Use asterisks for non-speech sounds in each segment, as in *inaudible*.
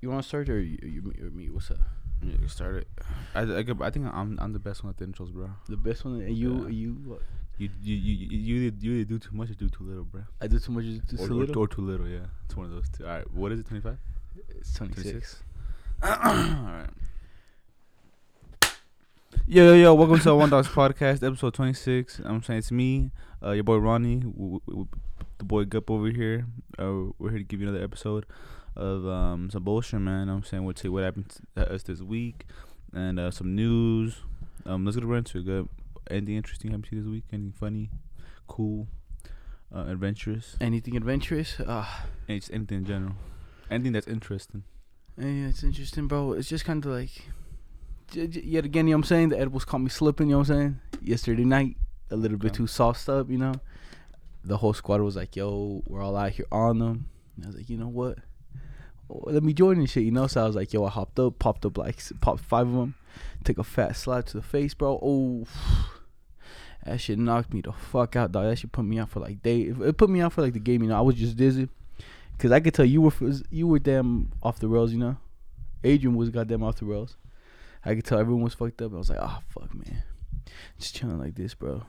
You want to start or you, you, or me? What's up? Yeah, you start it. I, I, I think I'm I'm the best one at the intros, bro. The best one, and you, Yeah. you. What? You you you you you either, you either do too much or do too little, bro. I do too much. you do Or, too or, little. or too little, yeah. It's one of those two. All right, what is it? Twenty five. It's twenty six. *clears throat* All right. Yo, yo, yo, welcome to One Dogs Podcast, episode 26. I'm saying it's me, uh, your boy Ronnie, w- w- w- the boy Gup over here. Uh, we're here to give you another episode of um, some bullshit, man. I'm saying we'll you what happened to us this week and uh, some news. Um, let's get right into it. Gup. Anything interesting happened to you this week? Anything funny, cool, uh, adventurous? Anything adventurous? Ah, Any, just anything in general. Anything that's interesting. yeah, it's interesting, bro. It's just kind of like, yet again, you know what I'm saying? The edibles caught me slipping. You know what I'm saying? Yesterday night, a little bit too sauced up. You know, the whole squad was like, "Yo, we're all out here on them." And I was like, you know what? Oh, let me join and shit, you know. So I was like, yo, I hopped up, popped up like, popped five of them, took a fat slap to the face, bro. Oh, that shit knocked me the fuck out, dog. That shit put me out for like day. It put me out for like the game, you know. I was just dizzy, cause I could tell you were you were damn off the rails, you know. Adrian was goddamn off the rails. I could tell everyone was fucked up. I was like, ah, fuck, man, just chilling like this, bro.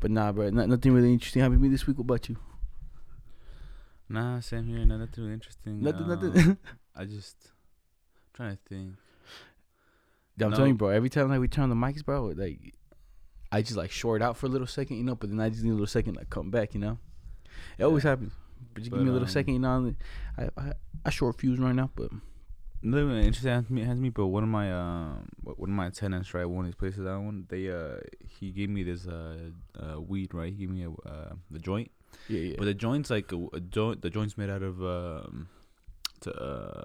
But nah, bro, not, nothing really interesting happened to me this week. What about you? Nah, same here. No, nothing really interesting. Nothing, Um, nothing. *laughs* I just trying to think. Yeah, I'm No. telling you, bro. Every time like we turn on the mics, bro, like I just like short out for a little second, you know. But then I just need a little second, like come back, you know. It always happens. But just give me a little um, second, you know. I I, I short fuse right now, but really interesting has me, has me, but one of my um one of my tenants, right, one of these places I went, they uh he gave me this uh, uh weed, right? He gave me a uh the joint, yeah, yeah. but the joint's like a, a joint. The joint's made out of um to uh,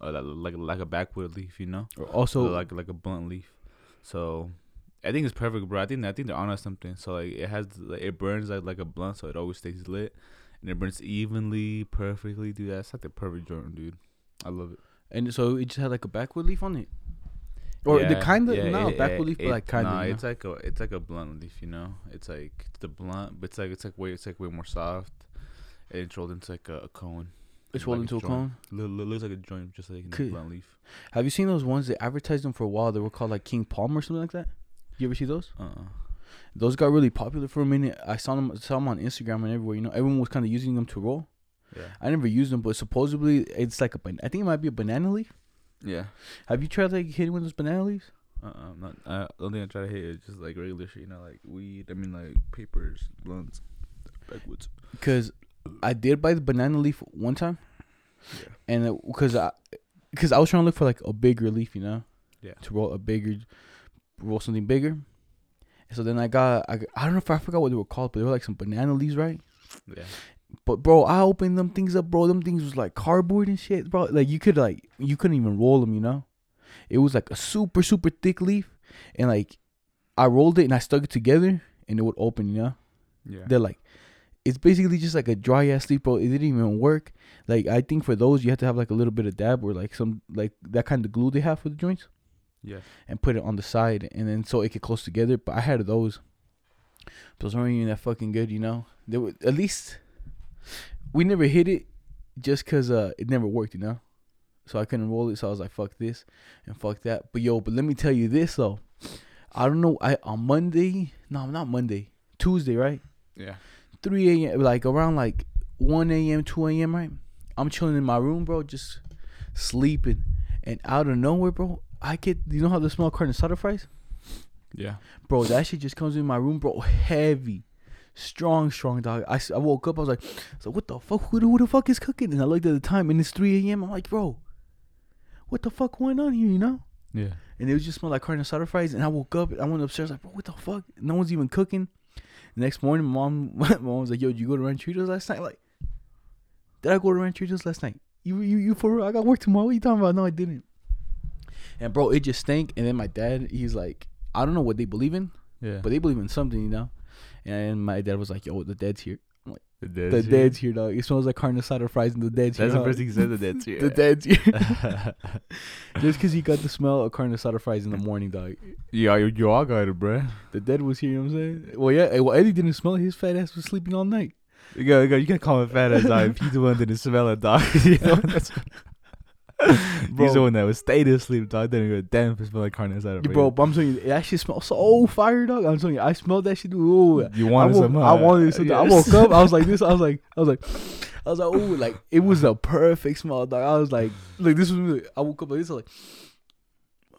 uh like like a backwood leaf, you know. Or also, So like like a blunt leaf. So I think it's perfect, bro. I think I think they're on something. So like it has like, it burns like like a blunt, so it always stays lit, and it burns evenly, perfectly, dude. That's like the perfect joint, dude. I love it. and so it just had like a backwood leaf on it, or the kind of yeah, not it- a backwood it- leaf, but like kind of. Nah, you know? it's like a it's like a blunt leaf, you know. It's like it's the blunt, but it's like it's like way it's like way more soft. And it's rolled into like a, a cone. it's rolled a into a joint. cone. Look, looks like a joint, just like a blunt leaf. Have you seen those ones? They advertised them for a while. They were called like King Palm or something like that. You ever see those? Uh. uh Those got really popular for a minute. I saw them saw them on Instagram and everywhere. You know, everyone was kind of using them to roll. Yeah. I never used them, but supposedly it's like a. I think it might be a banana leaf. Yeah. Have you tried like hitting one of those banana leaves? Uh. uh Not. I don't think I try to hit it. Just like regular shit, you know, like weed. I mean, like papers, blunts, backwoods. Cause I did buy the banana leaf one time, Yeah. and because I, because I was trying to look for like a bigger leaf, you know, Yeah. to roll a bigger, roll something bigger. And so then I got I, I don't know if I forgot what they were called, but they were like some banana leaves, right? Yeah. But bro, I opened them things up, bro. Them things was like cardboard and shit, bro. Like you could like you couldn't even roll them, you know. It was like a super super thick leaf, and like I rolled it and I stuck it together, and it would open, you know. Yeah. They're like, it's basically just like a dry ass leaf, bro. It didn't even work. Like I think for those you have to have like a little bit of dab or like some like that kind of glue they have for the joints, yeah. and put it on the side, and then so it could close together. But I had those. Those weren't even that fucking good, you know. They were at least we never hit it just cause uh it never worked, you know. So I couldn't roll it, so I was like, fuck this and fuck that. But yo, but let me tell you this though. I don't know. I on Monday, no, not Monday, Tuesday, right? Yeah. 3 a.m. like around like 1 a.m. 2 a.m. right I'm chilling in my room bro just sleeping and out of nowhere bro I get you know how the smell carne asada fries Yeah. bro that shit just comes in my room bro heavy strong strong dog I, I woke up I was like so what the fuck who, the- who the fuck is cooking and I looked at the time and it's 3 a.m. I'm like bro what the fuck going on here you know Yeah. and it was just smelled like carne asada fries. And I woke up, I went upstairs like, bro, what the fuck? No one's even cooking. The next morning, mom, *laughs* my mom was like, yo, did you go to Rancheritos last night? Like, did I go to Rancheritos last night? You, you, you for real? I got work tomorrow. What you talking about? No, I didn't. And bro, it just stank. And then my dad, he's like, I don't know what they believe in, Yeah. but they believe in something, you know. And my dad was like, yo, the dead's here. the The dead's here, dog. It smells like carne asada fries, and the dead's That's here. the first thing he said. The *laughs* dead's here. The dead's here. *laughs* *laughs* Just because he got the smell of carne asada fries in the morning, dog. Yeah, you, you all got it, bruh. The dead was here, you know what I'm saying? Well, yeah, eh, well, Eddie didn't smell it. His fat ass was sleeping all night. You got, you got, you got to call him fat ass dog. If he's the one that didn't smell it, dog. you know, that's, *laughs* He's the one that would stay to sleep, dog. Didn't a damn if it smelled like carne asada. Yeah, bro, but I'm telling you, that shit smells so fire, dog. I'm telling you, I smelled that shit. Ooh, you I, wanted woke, some? I huh? wanted something. I Yes. woke up. I was like this. I was like, I was like, I was like, oh, like it was a perfect smell, dog. I was like, like this was. Really, I woke up like this. I was like,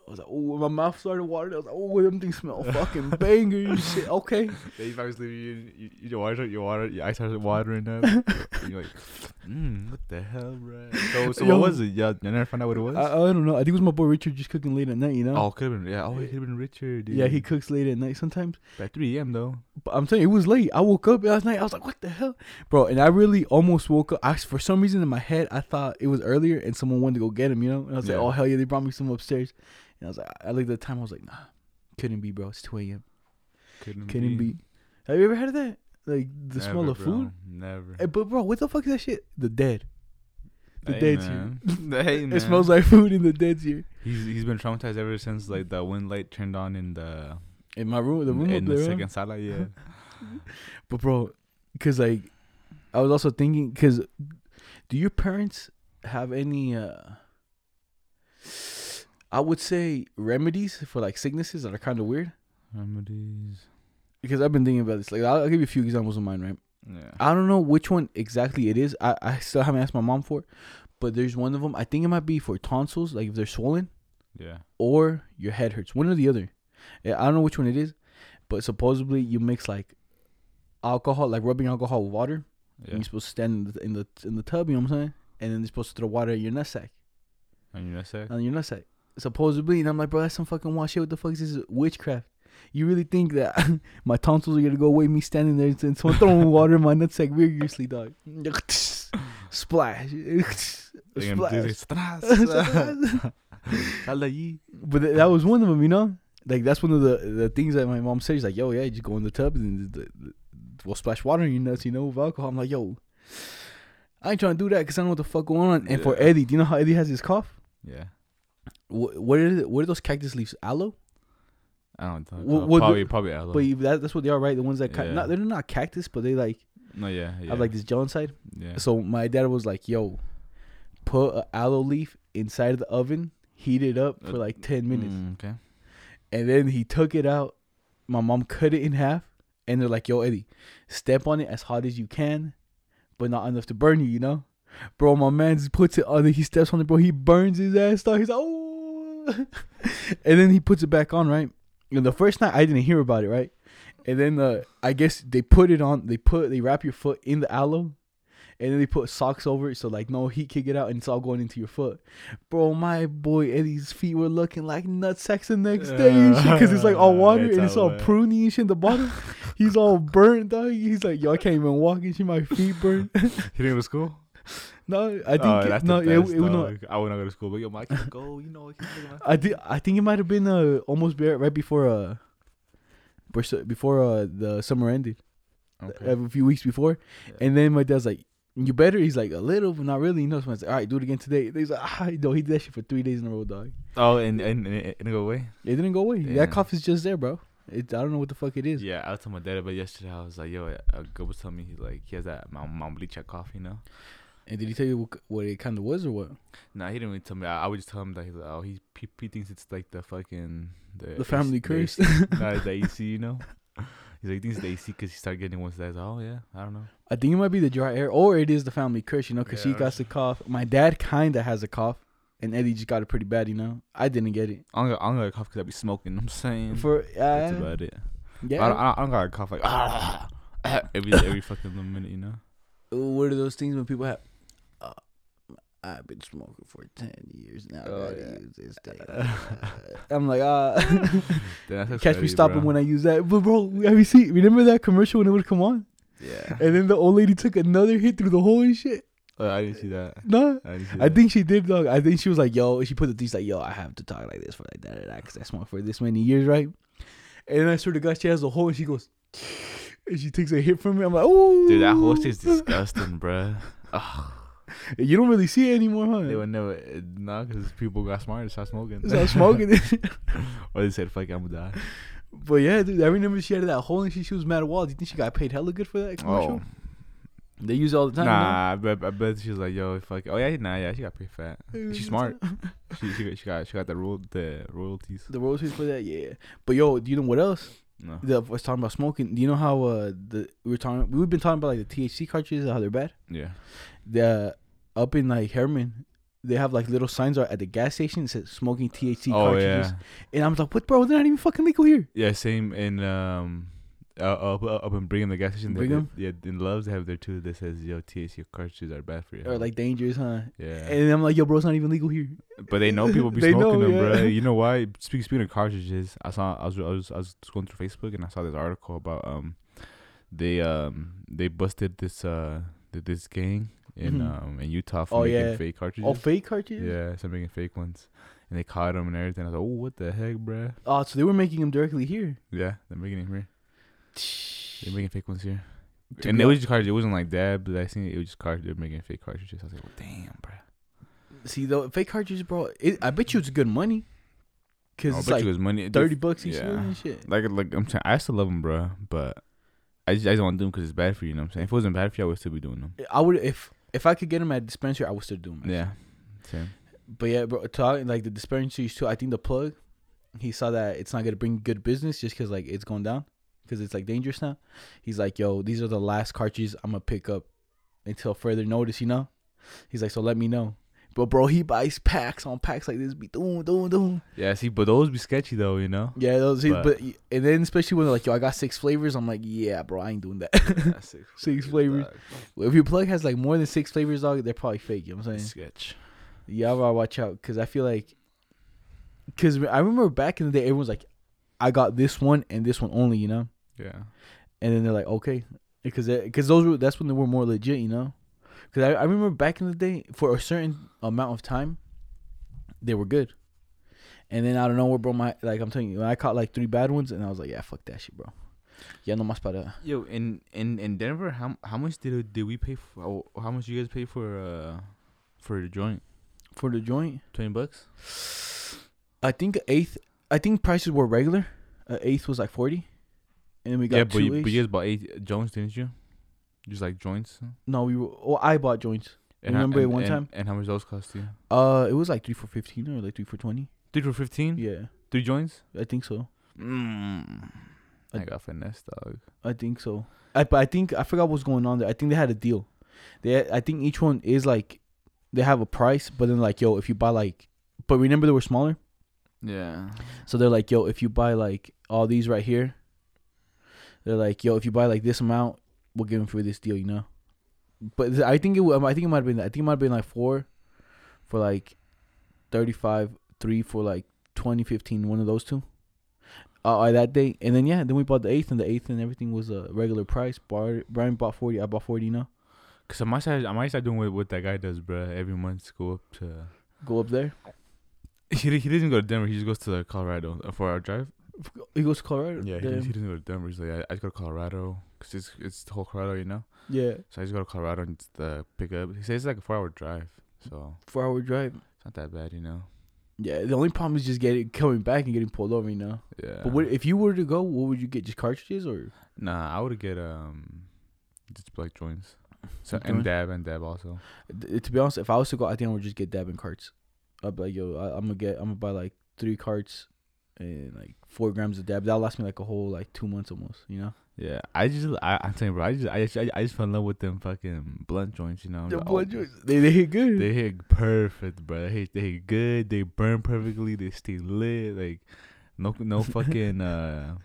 I was like, oh, my mouth started watering. I was like, oh, them things smell fucking *laughs* banger shit. Okay, Yeah, you probably sleep, you, you, you water, you water, your eyes started watering up. *laughs* you're like, mm, what the hell, bro? So, so Yo. what was it? Yeah, you never found out what it was. I, I don't know. I think it was my boy Richard just cooking late at night. You know. oh, could have been. Yeah, oh, it could have been Richard. Dude. yeah, he cooks late at night sometimes. at 3 a.m. though. I'm telling you, it was late. I woke up last night. I was like, "What the hell, bro?" And I really almost woke up. I, for some reason in my head, I thought it was earlier, and someone wanted to go get him. You know, and I was Yeah. like, "Oh hell yeah!" They brought me some upstairs, and I was like, I looked at the time. I was like, "Nah, couldn't be, bro. It's 2 a.m. Couldn't, Couldn't be." Have you ever heard of that? Like the smell of bro. food? Never. Hey, but bro, what the fuck is that shit? The dead. The Hey, dead's man. here. *laughs* *laughs* hey, It smells like food in the dead's here. He's he's been traumatized ever since like the wind light turned on in the In my room, the room in the there. huh? second sala. Yeah. *laughs* But bro, cause like, I was also thinking, cause do your parents have any? uh I would say remedies for like sicknesses that are kind of weird. Remedies. Because I've been thinking about this. Like, I'll, I'll give you a few examples of mine. Right? Yeah. I don't know which one exactly it is. I I still haven't asked my mom for, it, but there's one of them. I think it might be for tonsils, like if they're swollen, Yeah. or your head hurts. One or the other. Yeah, I don't know which one it is, but supposedly you mix like alcohol, like rubbing alcohol with water. Yeah. And you're supposed to stand in the, in the in the tub, you know what I'm saying? And then you're supposed to throw water at your nutsack, And you know what on your nutsack. Supposedly, and I'm like, bro, that's some fucking wild shit. What the fuck is this witchcraft? You really think that *laughs* my tonsils are gonna go away? Me standing there and someone throwing *laughs* water in my nutsack vigorously, dog. *laughs* Splash, They're gonna do splash. this. Sal de allí. But that was one of them, you know. Like that's one of the the things that my mom says. Like, yo, yeah, you just go in the tub and the, the, we'll splash water in your nuts, you know, with alcohol. I'm like, yo, I ain't trying to do that because I don't know what the fuck going on. And for Eddie, do you know how Eddie has his cough? Yeah. What what are what are those cactus leaves? Aloe? I don't know. What- what- probably probably aloe. But that, that's what they are, right? The ones that ca- Yeah. not they're not cactus, but they like no, yeah, yeah. have like this gel inside. yeah. So my dad was like, yo, put a aloe leaf inside of the oven, heat it up for Uh, like ten minutes. Mm, okay. And then he took it out. My mom cut it in half. And they're like, yo, Eddie, step on it as hard as you can, but not enough to burn you, you know? Bro, my man puts it on. He steps on it, bro. He burns his ass off. He's like, oh. *laughs* and then he puts it back on, right? And the first night, I didn't hear about it, right? And then uh, I guess they put it on, they put, they wrap your foot in the aloe. And then they put socks over it so like no heat can get out and it's all going into your foot. Bro, my boy Eddie's feet were looking like nutsacks the next day because it's like all *laughs* water It's and it's all all pruny and shit in the bottom. *laughs* He's all burnt, dog. He's like, yo, I can't even walk and shit. My feet burnt. *laughs* You didn't go to school? no, I think oh, it- no, it, best, it, was no. I would not go to school, but yo, Mike, can go. You know, I did. I think it might have been uh almost right before uh before before uh the summer ended. Okay. a few weeks before. Yeah. And then my dad's like, "You better." He's like, "A little, but not really." You know, so I like, "All right, do it again today." He's like, "Ah, no." He did that shit for three days in a row, dog. Oh, and and, and it didn't go away. It didn't go away. Damn. That cough is just there, bro. It, I don't know what the fuck it is. Yeah, I was telling my dad about yesterday. I was like, yo, a girl was telling me he like he has that mom mom bleach cough, you know. And did he tell you what, what it kind of was or what? Nah, he didn't really tell me. I, I would just tell him that he's like, oh, he, he he thinks it's like the fucking the, The family curse. The AC, *laughs* nah, the AC, you know. *laughs* He's like, he thinks it's the AC because he started getting once. That's oh yeah, I don't know. I think it might be the dry air, or it is the family curse. You know, because she got the cough. My dad kind of has a cough, and Eddie just got it pretty bad. You know, I didn't get it. I'm gonna, I'm gonna cough because I be smoking. I'm saying For that's uh, about it. yeah, I, don't, I don't- I don't got a cough like *laughs* every every fucking minute, you know. what are those things when people have? Uh, I've been smoking for ten years now. Oh, gotta yeah. use this thing. *laughs* I'm like, ah. *laughs* Then that's Catch me stopping bro. when I use that. But bro, have you seen? Remember that commercial when it would come on, yeah. and then the old lady took another hit through the hole and shit. Oh, I didn't see that. No, I didn't see I think she did, dog. I think she was like, yo, she put the things like, yo, I have to talk like this for like that, that, because I smoked for this many years, right? And then I swear to God, she has a hole and she goes, and she takes a hit from me. I'm like, oh, Dude, that whole is disgusting, bruh. Ugh. *laughs* You don't really see it anymore, huh? They would never, nah, because people got smart and started smoking. Stop smoking it. *laughs* or they said, fuck, it, I'm gonna die. but yeah, dude, I remember she had that hole and she, she was mad at wall. Do you think she got paid hella good for that commercial? Oh. They use it all the time. you know? Nah, I bet, I bet she's like, yo, fuck. Oh yeah, nah, yeah, she got pretty fat. She's smart. *laughs* she, she got, she got, she got the royal, the royalties. The royalties for that, yeah. But yo, do you know what else? No. The, I was talking about smoking. Do you know how uh the we were talking? We've been talking about like the THC cartridges, how they're bad. Yeah. The up in like Herman, they have like little signs at the gas station that says smoking THC Oh cartridges. yeah. And I'm like, what, bro? They're not even fucking legal here. Yeah, same in um, uh, up up in Brigham, the gas station. Brigham? they- yeah, in Loves they have there too. That says yo THC cartridges are bad for you. Or like dangerous, huh? yeah, And I'm like, yo, bro, it's not even legal here. but they know *laughs* people be smoking know, them, yeah. bro. You know why? *laughs* Speaking speaking of cartridges, I saw I was I was I was going through Facebook and I saw this article about um, they um they busted this uh this gang in Mhm. um in Utah for Oh, making yeah. fake cartridges. Oh, fake cartridges. Yeah, so making fake ones, and they caught them and everything. I was like, oh, what the heck, bruh? Oh, so they were making them directly here. Yeah, they're making them here. They're making fake ones here. And it was just cartridges. It wasn't like that, but I seen it. It was just cartridges. They're making fake cartridges. I was like, well, damn, bro. See, though, fake cartridges, bro. It, I bet you it's good money. Cause I it's bet like you it was money. thirty bucks each yeah. and shit. Like, like I'm I still love them, bro. But I just, I just want to do them because it's bad for you. You know what I'm saying? If it wasn't bad for you, I would still be doing them. I would if if I could get him at dispensary, I would still do them. Yeah. Same. But yeah, bro, talking like the dispensaries too. I think the plug, he saw that it's not gonna bring good business just because like it's going down, because it's like dangerous now. He's like, yo, these are the last cartridges I'm gonna pick up until further notice. You know, he's like, so let me know. But bro, he buys packs on packs like this, be doing, doing, doing. Yeah. See, but those be sketchy though. You know. Yeah, those. But, But- and then especially when they're like, yo, I got six flavors. I'm like, yeah, bro, I ain't doing that. Six, *laughs* Six flavors. if your plug has like more than six flavors, dog, they're probably fake. You know what I'm saying? Sketch. Yeah, gotta watch out because I feel like, because I remember back in the day, everyone's like, I got this one and this one only, you know, Yeah. and then they're like, okay, because because those were that's when they were more legit, you know, because I, I remember back in the day for a certain amount of time, they were good, and then I don't know where, bro, my like I'm telling you, I caught like three bad ones, and I was like, yeah, fuck that shit, bro. Yeah, no más para. Yo, in in in Denver, how how much did did we pay for? oh, How much you guys pay for uh for the joint? For the joint, Twenty bucks. I think eighth. I think prices were regular. Uh, eighth was like forty, and then we got yeah, but you, but you guys bought eight joints, didn't you? Just like joints. No, we were. Well, I bought joints. And how- Remember and, one and- time? And how much those cost you? Uh, it was like three for fifteen or like three for twenty. Three for fifteen. Yeah, Three joints. I think so. Mm. I I- got finesse, dog. I think so. I but I think I forgot what's going on there. I think they had a deal. They I think each one is like they have a price, but then like yo, if you buy like, but remember they were smaller, Yeah. so they're like yo, if you buy like all these right here, they're like yo, if you buy like this amount, we'll give them for this deal, you know. But I think it I think it might have been I think it might have been like four, for like, thirty five, three for like 2015 one of those two. Uh, uh, that day, and then yeah, then we bought the eighth, and the eighth and everything was a regular price. Bar- Brian bought forty, I bought forty. You know, Cause I might start, I might start doing what, what that guy does, bro Every month, go up to. go up there. He he doesn't go to Denver. He just goes to Colorado uh, for our drive. He goes to Colorado. Yeah, he, doesn't- he doesn't go to Denver. He's like, I, I just go to Colorado because it's it's the whole Colorado, you know. yeah, So I just go to Colorado and just, uh, pick up. He says it's like a four hour drive, so four hour drive. it's not that bad, you know. Yeah, the only problem is just getting coming back and getting pulled over. You know, Yeah. but what if you were to go? What would you get? Just cartridges or? Nah, I would get um, just like joints. So and dab and dab also. Th- To be honest, if I was to go, I think I would just get dab and carts. I'd be like, yo, I, I'm gonna get, I'm gonna buy like three carts and like four grams of dab. That'll last me like a whole like two months almost. You know. Yeah, I just I I'm telling you, bro. I just I just I, I just fell in love with them fucking blunt joints, you know. The Like, blood oh, joints, they they hit good. They hit perfect, bro. They hit, they hit good. They burn perfectly. They stay lit. Like no no *laughs* fucking uh,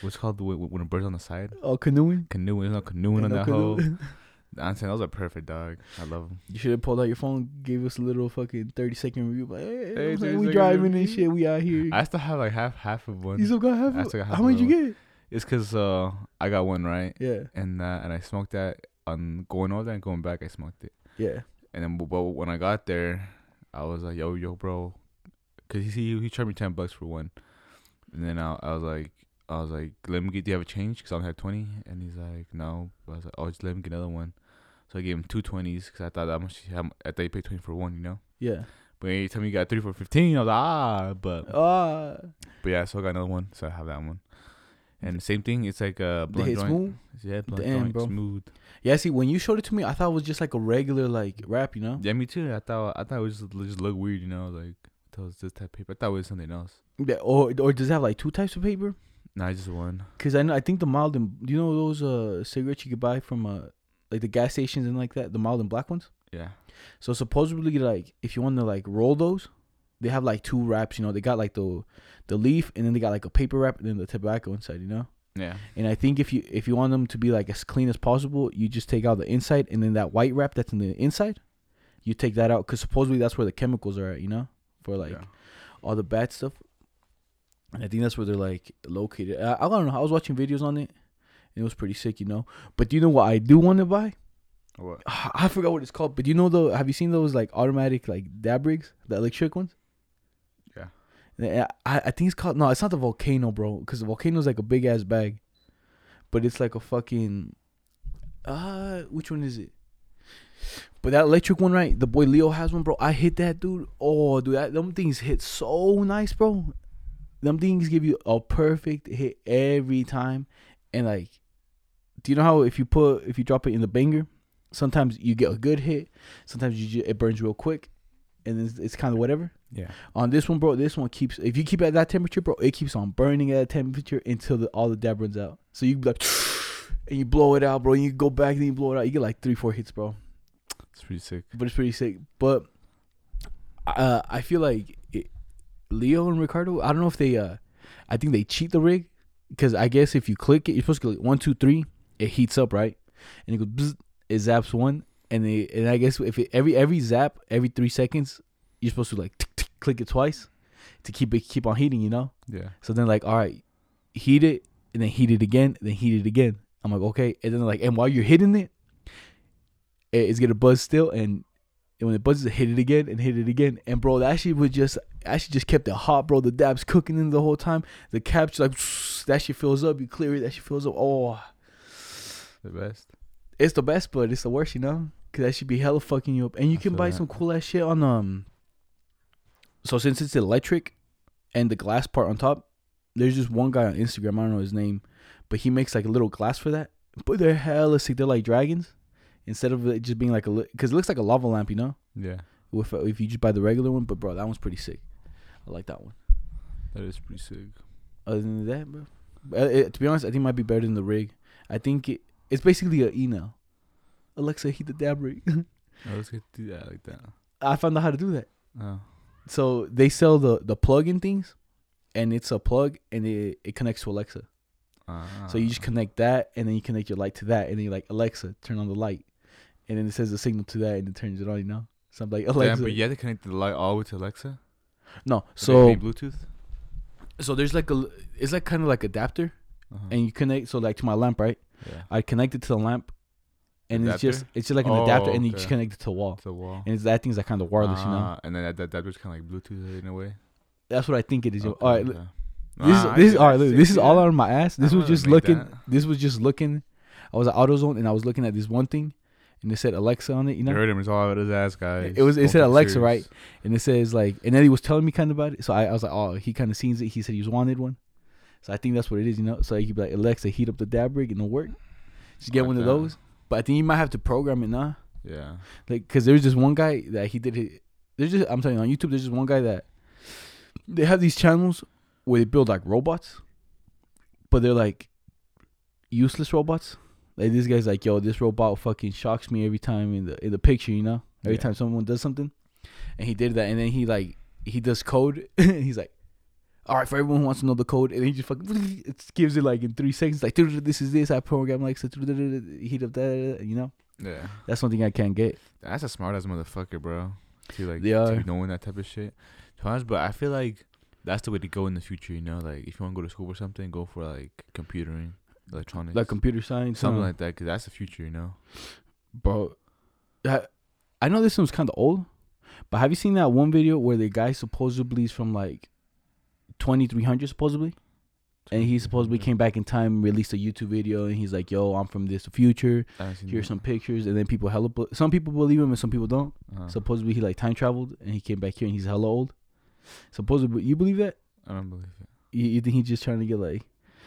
what's called the when when it burns on the side? oh, canoeing. Canoeing. There's no canoeing on No that canoe. hole. *laughs* I'm saying those are perfect, dog. I love them. You should have pulled out your phone, gave us a little fucking thirty second review. Like, hey, Hey, I'm 30 saying we driving and shit. We out here. I still have like half half of one. you still got half. I still got half How many of you get? It's cause uh I got one right, Yeah, and uh, and I smoked that on going over there and going back. I smoked it. yeah. And then, but when I got there, I was like, "Yo, yo, bro," because he he he charged me ten bucks for one. And then I, I was like, I was like, "Let me get. Do you have a change? Because I only have 20 And he's like, "No." I was like, "Oh, just let me get another one." So I gave him two twenties because I thought that much. I thought you paid twenty for one, you know. Yeah. But every time you got three for fifteen, I was like, ah. But Ah. but yeah, so I got another one, so I have that one. And the same thing, it's like a blunt joint. smooth. Yeah, blunt Damn, joint, bro. smooth. Yeah, see, when you showed it to me, I thought it was just like a regular like wrap, you know? Yeah, me too. I thought I thought it was just, just look weird, you know, like it was this type of paper. I thought it was something else. Yeah, or or does it have like two types of paper? Nah, just one. Cause I know I think the mild and do you know those uh cigarettes you could buy from uh like the gas stations and like that the mild and black ones. Yeah. So supposedly like if you want to like roll those, they have like two wraps. You know they got like the the leaf and then they got like a paper wrap and then the tobacco inside. You know. Yeah. And I think if you if you want them to be like as clean as possible, you just take out the inside and then that white wrap that's in the inside, you take that out because supposedly that's where the chemicals are at. You know, for like yeah. all the bad stuff. And I think that's where they're like located. I, I don't know. I was watching videos on it, and it was pretty sick, you know. But do you know what I do want to buy? What? *sighs* I forgot what it's called. But you know though, have you seen those like automatic like dab rigs, the electric ones? I, I think it's called no, it's not the volcano, bro. Because the volcano is like a big ass bag, but it's like a fucking uh, which one is it? But that electric one, right? The boy Leo has one, bro. I hit that dude. Oh, dude, that, them things hit so nice, bro. Them things give you a perfect hit every time, and like, do you know how if you put if you drop it in the banger, sometimes you get a good hit, sometimes you it burns real quick, and it's, it's kind of whatever. Yeah. On this one, bro, this one keeps if you keep it at that temperature, bro, it keeps on burning at that temperature until the, all the dab runs out. So you be like, *sniffs* and you blow it out, bro. And you go back and you blow it out. You get like three, four hits, bro. It's pretty sick. But it's pretty sick. But uh, I feel like it, Leo and Ricardo. I don't know if they. uh I think they cheat the rig because I guess if you click it, you're supposed to click one, two, three. It heats up, right? And it goes. Bzz, it zaps one, and they, and I guess if it, every every zap every three seconds, you're supposed to like click it twice to keep it keep on heating. You know. Yeah. So then like, all right, heat it and then heat it again, then heat it again. I'm like, okay. And then like, and while you're hitting it, it- it's gonna buzz still, and, and when it buzzes, it hit it again and hit it again. And bro, that shit was just, actually just kept it hot, bro. The dab's cooking in the whole time. The cap's like, *sniffs* that shit fills up. You clear it, that shit fills up. Oh, The best. it's the best, but it's the worst, you know, cause that should be hella fucking you up. And you I can buy that. some cool ass shit on um. So since it's electric, and the glass part on top, there's just one guy on Instagram. I don't know his name, but he makes like a little glass for that. But they're hella sick. They're like dragons, instead of it just being like a because it looks like a lava lamp, you know. Yeah. With uh, if you just buy the regular one, but bro, that one's pretty sick. I like that one. That is pretty sick. Other than that, bro, uh, it, to be honest, I think it might be better than the rig. I think it, it's basically a E now. Alexa, heat the dab rig. *laughs* Let's get do that like that. I found out how to do that. Oh. So they sell the the plug-in things, and it's a plug, and it, it connects to Alexa. So you just Ah. connect that, and then you connect your light to that, and then you're like Alexa, turn on the light, and then it says the signal to that, and it turns it on. You know, so I'm like Alexa. Damn, but you have to connect the light all the way to Alexa. No, So so Bluetooth. so there's like a it's like kind of like adapter, Uh-huh. and you connect. So like to my lamp, right? yeah. I connect it to the lamp, and it's just it's just like an adapter, Oh, and you just connect it to the wall, To the wall. and it's that thing's like kind of wireless, you know. Ah, And then that that, that was kind of like Bluetooth in a way. That's what I think it is. Okay, all right, okay. This is Nah, this is all right. Look, this is all on my ass. This was just looking. that. This was just looking. I was at AutoZone and I was looking at this one thing, and it said Alexa on it. You You know, heard him. It's all about his ass, guys. It was- it Don't said Alexa, serious. right? and it says like, and then he was telling me kind of about it. So I, I was like, oh, he kind of sees it. He said he was wanted one. So I think that's what it is, you know. So you could be like, Alexa, heat up the dab rig and it'll work. Just get like one of those. But I think you might have to program it now, Yeah. like, cause there's just one guy that he did it. There's just I'm telling you on YouTube. There's just one guy that they have these channels where they build like robots, but they're like useless robots. Like this guy's like, yo, this robot fucking shocks me every time in the in the picture, you know. Every Yeah. time someone does something, and he did that, and then he like he does code. And *laughs* he's like, all right, for everyone who wants to know the code, and he just fucking *laughs* it gives it like in three seconds, like this is this. I program like so heat up that, you know. Yeah. That's one thing I can't get. That's a smart ass motherfucker, bro. To like to be knowing that type of shit. To honest, but I feel like that's the way to go in the future. You know, like if you want to go to school for something, go for like computering, electronics, Like computer science, something huh? like that. Cause that's the future. You know. bro. I, I know this one's kind of old, but have you seen that one video where the guy supposedly is from like twenty three hundred supposedly, and he supposedly came back in time, released a YouTube video, and he's like, "Yo, I'm from this future. I haven't seen Here's some pictures." And then people hella, some people believe him and some people don't. Uh-huh. Supposedly he like time traveled and he came back here and he's hella old. Supposedly, you believe that? I don't believe it. You, you think he's just trying to get like?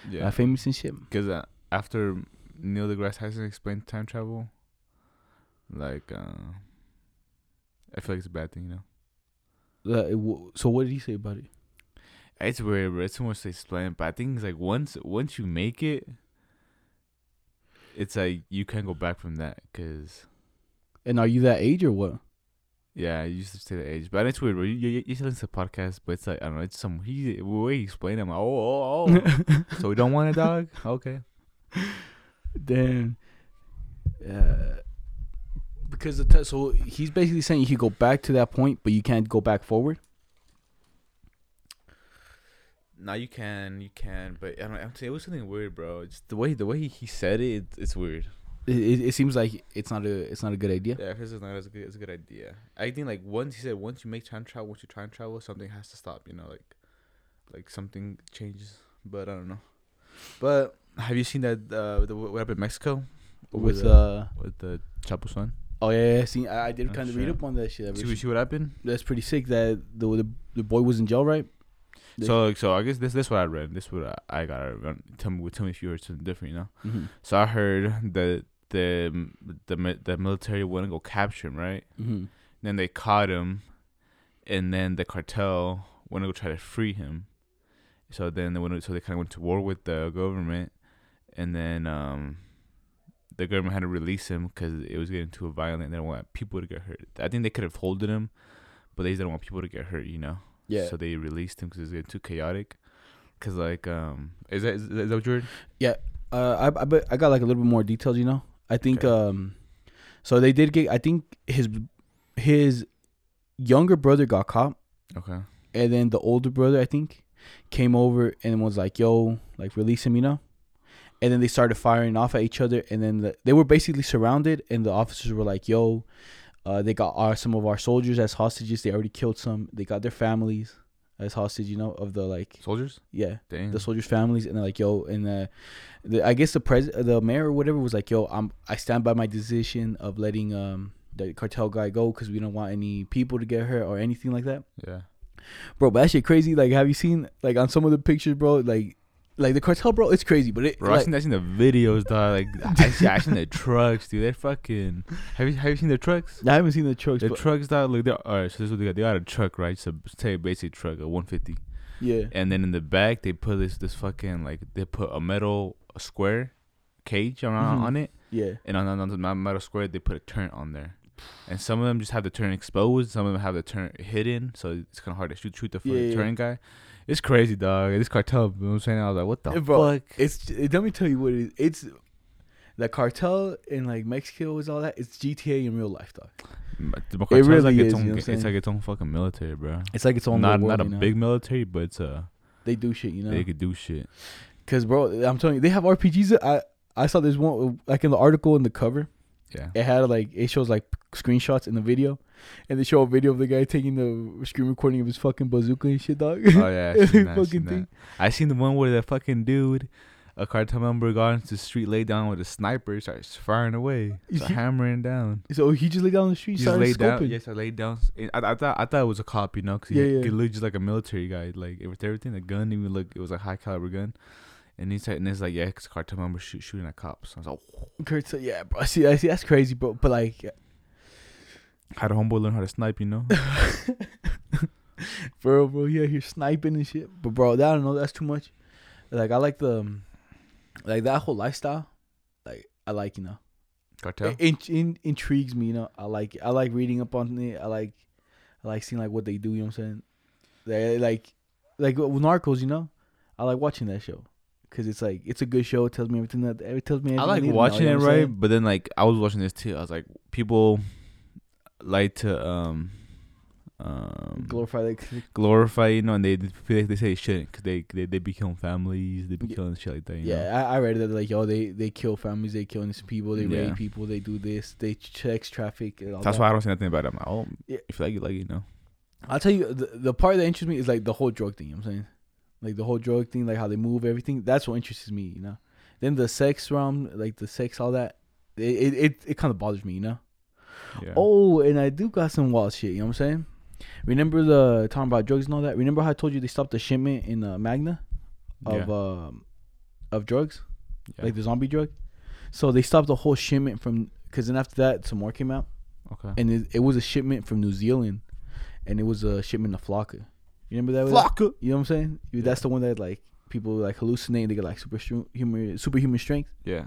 Yeah. uh, famous and shit. Because uh, after Neil deGrasse Tyson explained time travel, like, uh, I feel like it's a bad thing, you know? Uh, so what did he say about it? It's weird, but it's too much to explain. But I think it's like once once you make it, it's like you can't go back from that. Cause And are you that age or what? yeah, you used to say the age, but it's weird. Bro. You you, you listen to podcasts, but it's like I don't know. It's some he the way he explained it. I'm like, oh oh oh. *laughs* so we don't want a dog? Okay. Damn. Uh, because the te- so he's basically saying you could go back to that point, but you can't go back forward. Now you can, you can, but I don't. I'm saying it was something weird, bro. Just the way the way he, he said it, it, it's weird. It, it, it seems like it's not a it's not a good idea. Yeah, it's not as good. It's a good idea. I think like once he said once you make time travel, once you try and travel, something has to stop. You know, like like something changes. But I don't know. But have you seen that uh the what happened in Mexico With uh, uh with the Chapo son? oh yeah, yeah see I, I did Oh, kind of read up on that shit. See, see what happened? That's pretty sick. That the the, the boy was in jail, right? So so I guess this this what I read. This what I, I got. Tell me tell me if you heard something different. You know. Mm-hmm. So I heard that the the the military went to go capture him, right? Mm-hmm. Then they caught him, and then the cartel went to go try to free him. So then they went. So they kind of went to war with the government, and then um, the government had to release him because it was getting too violent. They didn't want people to get hurt. I think they could have holded him, but they just didn't want people to get hurt. You know. Yeah. So they released him because it was getting too chaotic. Cause like um, is that is that, is that what you heard? uh, I I, bet I got like a little bit more details. You know, I think Okay. um, so they did get. I think his his younger brother got caught, Okay. and then the older brother I think came over and was like, "Yo, like release him," you know. And then they started firing off at each other, and then the, they were basically surrounded, and the officers were like, "Yo." Uh, they got our some of our soldiers as hostages. They already killed some. They got their families as hostage. You know, of the like, Soldiers. yeah, Dang. the soldiers' families, and they're like, "Yo," and uh, the, I guess the pres, the mayor or whatever was like, "Yo, I'm I stand by my decision of letting um the cartel guy go because we don't want any people to get hurt or anything like that, yeah. bro." But that shit crazy. Like, have you seen like on some of the pictures, bro? Like, like the cartel, bro, it's crazy. But it, Bro, I seen, I seen the videos, dog. Like I see, I seen the trucks, dude. They're fucking. Have you have you seen the trucks? I haven't seen the trucks, The trucks, dog. Look, they're all right. So this is what they got. They got a truck, right? So say a basic truck, a 150, yeah, and then in the back they put this this fucking like they put a metal square cage around Mhm. on it, yeah, and on, on, on the metal square they put a turret on there. And some of them just have the turret exposed. Some of them have the turret hidden, so it's kind of hard to shoot shoot the Yeah, yeah. turret guy. It's crazy, dog. This cartel, you know what I'm saying? I was like, what the bro, fuck? it's. It, let me tell you what it is. It's the cartel in like Mexico is all that. It's GTA in real life, dog. The cartel's really like is, its you know what I'm it's like its own fucking military, bro. It's like its own Not world, not a you know? big military, but it's a They do shit, you know. they could do shit. Cause bro, I'm telling you, they have RPGs. I I saw this one like in the article in the cover. Yeah. It had like it shows like screenshots in the video, and they show a video of the guy taking the screen recording of his fucking bazooka and shit, dog. Oh yeah, I *laughs* seen that, Fucking seen thing. that. I seen the one where the fucking dude, a cartel member, got into the street, laid down with a sniper, starts firing away, start hammering down. So he just laid down on the street, He just laid down. scoping. Yes, I laid down. I, I thought I thought it was a cop, you know, because Yeah, he, yeah. he looked just like a military guy, like with everything. The gun even looked, it was a high caliber gun. And he's like, and it's like, yeah, it's cartel member shoot, shooting at cops. I was like, "Yeah, bro. See, I see. That's crazy, bro. But like, how did homeboy learn how to snipe? You know? *laughs* bro, bro, yeah, you're sniping and shit. But bro, that, I don't know. That's too much. Like, I like the, um, like that whole lifestyle. Like, I like you know. Cartel. It, it, in, intrigues me, you know. I like. I like reading up on it. I like I like seeing like what they do, you know what I'm saying? They like like with Narcos, you know. I like watching that show cuz it's like it's a good show. It tells me everything that it tells me I like watching know it, right? But then like I was watching this too. I was like, people like to um um Glorify like glorify, you know, and they they, they say it shouldn't because they, they they be killing families, they be Yeah. killing shit like that. You yeah, I, I read that like yo, they they kill families, they kill innocent people, they Yeah. rape people, they do this, they sex traffic. And all That's that. why I don't say nothing about it. I'm like, oh, Yeah. if you like it, like you know. I'll tell you the, the part that interests me is like the whole drug thing. You know what I'm saying, like the whole drug thing, like how they move everything. That's what interests me. You know, then the sex realm, like the sex, all that. It it it, it kind of bothers me. You know. Yeah. Oh, and I do got some wild shit. You know what I'm saying? Remember the talking about drugs and all that. Remember how I told you they stopped the shipment in uh, Magna of yeah. um of drugs, Yeah. like the zombie drug. So they stopped the whole shipment from because then after that some more came out, okay. and it, it was a shipment from New Zealand, and it was a shipment of Flakka. You remember that? Flakka. You know what I'm saying? Yeah. That's the one that like people like hallucinate. They get like super human superhuman strength. Yeah.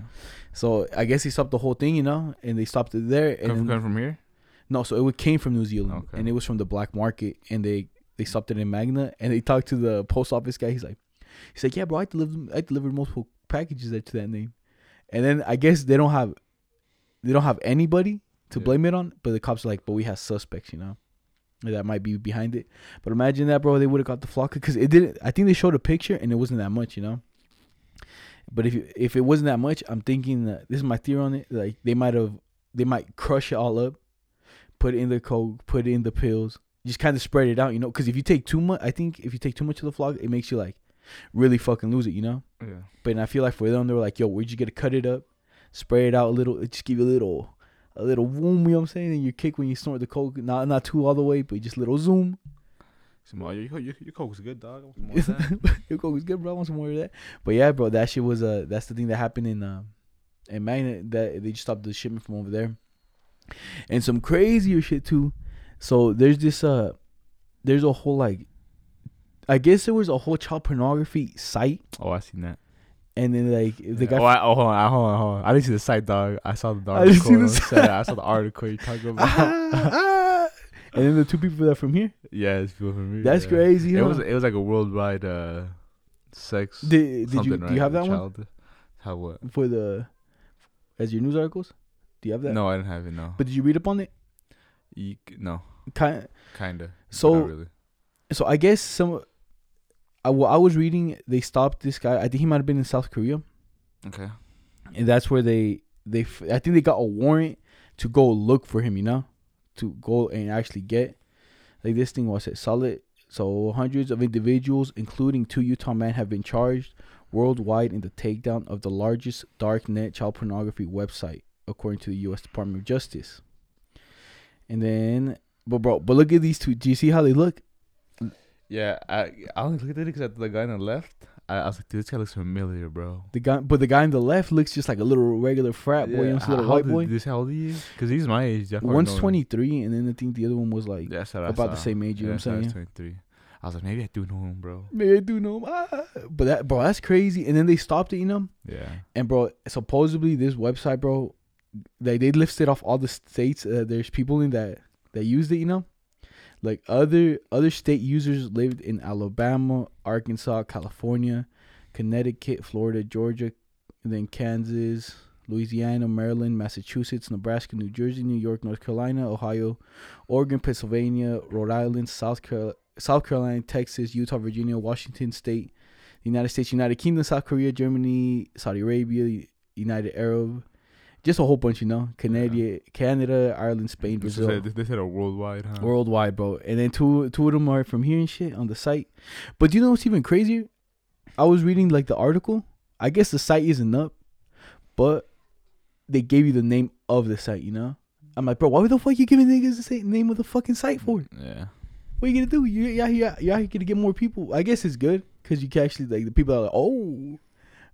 So I guess he stopped the whole thing, you know, and they stopped it there. And Come, from here. no, so it came from New Zealand, Okay. and it was from the black market, and they they stopped it in Magna, and they talked to the post office guy. He's like, he's like, yeah, bro, I delivered I delivered multiple packages to that name, and then I guess they don't have they don't have anybody to Yeah. blame it on, but the cops are like, but we have suspects, you know, that might be behind it. But imagine that, bro, they would have got the flock because it didn't. I think they showed a picture, and it wasn't that much, you know. But if you, if it wasn't that much, I'm thinking that this is my theory on it. Like they might have, they might crush it all up, put it in the coke, put it in the pills, just kind of spread it out, you know. Because if you take too much, I think if you take too much of the flock, it makes you like really fucking lose it, you know. Yeah. But I feel like for them, they were like, "Yo, we're just gonna cut it up, spray it out a little, just give you a little, a little zoom." You know what I'm saying? And you kick when you snort the coke, not not too all the way, but just a little zoom. Some more. Your, your, your coke was good, dog. I want some more of that. *laughs* Your coke was good, bro. I want some more of that. But yeah, bro, that shit was uh that's the thing that happened in um in Magna that they just stopped the shipment from over there. And some crazier shit too. So there's this uh there's a whole like I guess there was a whole child pornography site oh, I seen that. And then like the guy oh, I, oh, hold on, hold on, hold on. I didn't see the site, dog. I saw the I didn't see article. the Said- I saw the article you're talking *laughs* about. Ah, ah. and then the two people that from here. yeah, it's people from me. That's yeah. crazy. It huh? was it was like a worldwide uh, sex. Did, did you something, do you have that one Child. How what? for the as your news articles? Do you have that? No, I didn't have it. No. But did you read up on it? You, no, Kind kinda. So- Not really. so I guess some. I, well, I was reading they stopped this guy. I think he might have been in South Korea, Okay. and that's where they they. I think they got a warrant to go look for him. You know, to go and actually get like this thing was it solid. So hundreds of individuals, including two Utah men, have been charged worldwide in the takedown of the largest dark net child pornography website, according to the U.S. Department of Justice. And then, but bro, but look at these two. Do you see how they look? Yeah, I I only looked at it because the guy on the left. I, I was like, dude, this guy looks familiar, bro. The guy, but the guy on the left looks just like a little regular frat boy, you know, little white boy. is This how old he is? Because he's my age. One's twenty three, and then I think the other one was like, Yeah, that's about the same age, you know what I'm Yeah, saying? Twenty three. I was like, maybe I do know him, bro. maybe I do know him. Ah. But that, bro, that's crazy. And then they stopped it, you know. Yeah. And bro, supposedly this website, bro, they they listed off all the states. Uh, there's people in that that used it, you know. Like other other state users lived in Alabama, Arkansas, California, Connecticut, Florida, Georgia, then Kansas, Louisiana, Maryland, Massachusetts, Nebraska, New Jersey, New York, North Carolina, Ohio, Oregon, Pennsylvania, Rhode Island, South Carolina, South Carolina, Texas, Utah, Virginia, Washington State, the United States, United Kingdom, South Korea, Germany, Saudi Arabia, United Arab, just a whole bunch, you know, Canada, Canada, Ireland, Spain, Brazil, is a- They said a worldwide, huh? worldwide, bro. And then two two of them are from here and shit on the site. But do you know what's even crazier? I was reading like the article. I guess the site isn't up, but they gave you the name of the site. You know, I'm like, bro, why the fuck you giving niggas the name of the fucking site for? Yeah. What you gonna do? You yeah yeah yeah you gonna get more people. I guess it's good because you can actually like the people are like, oh,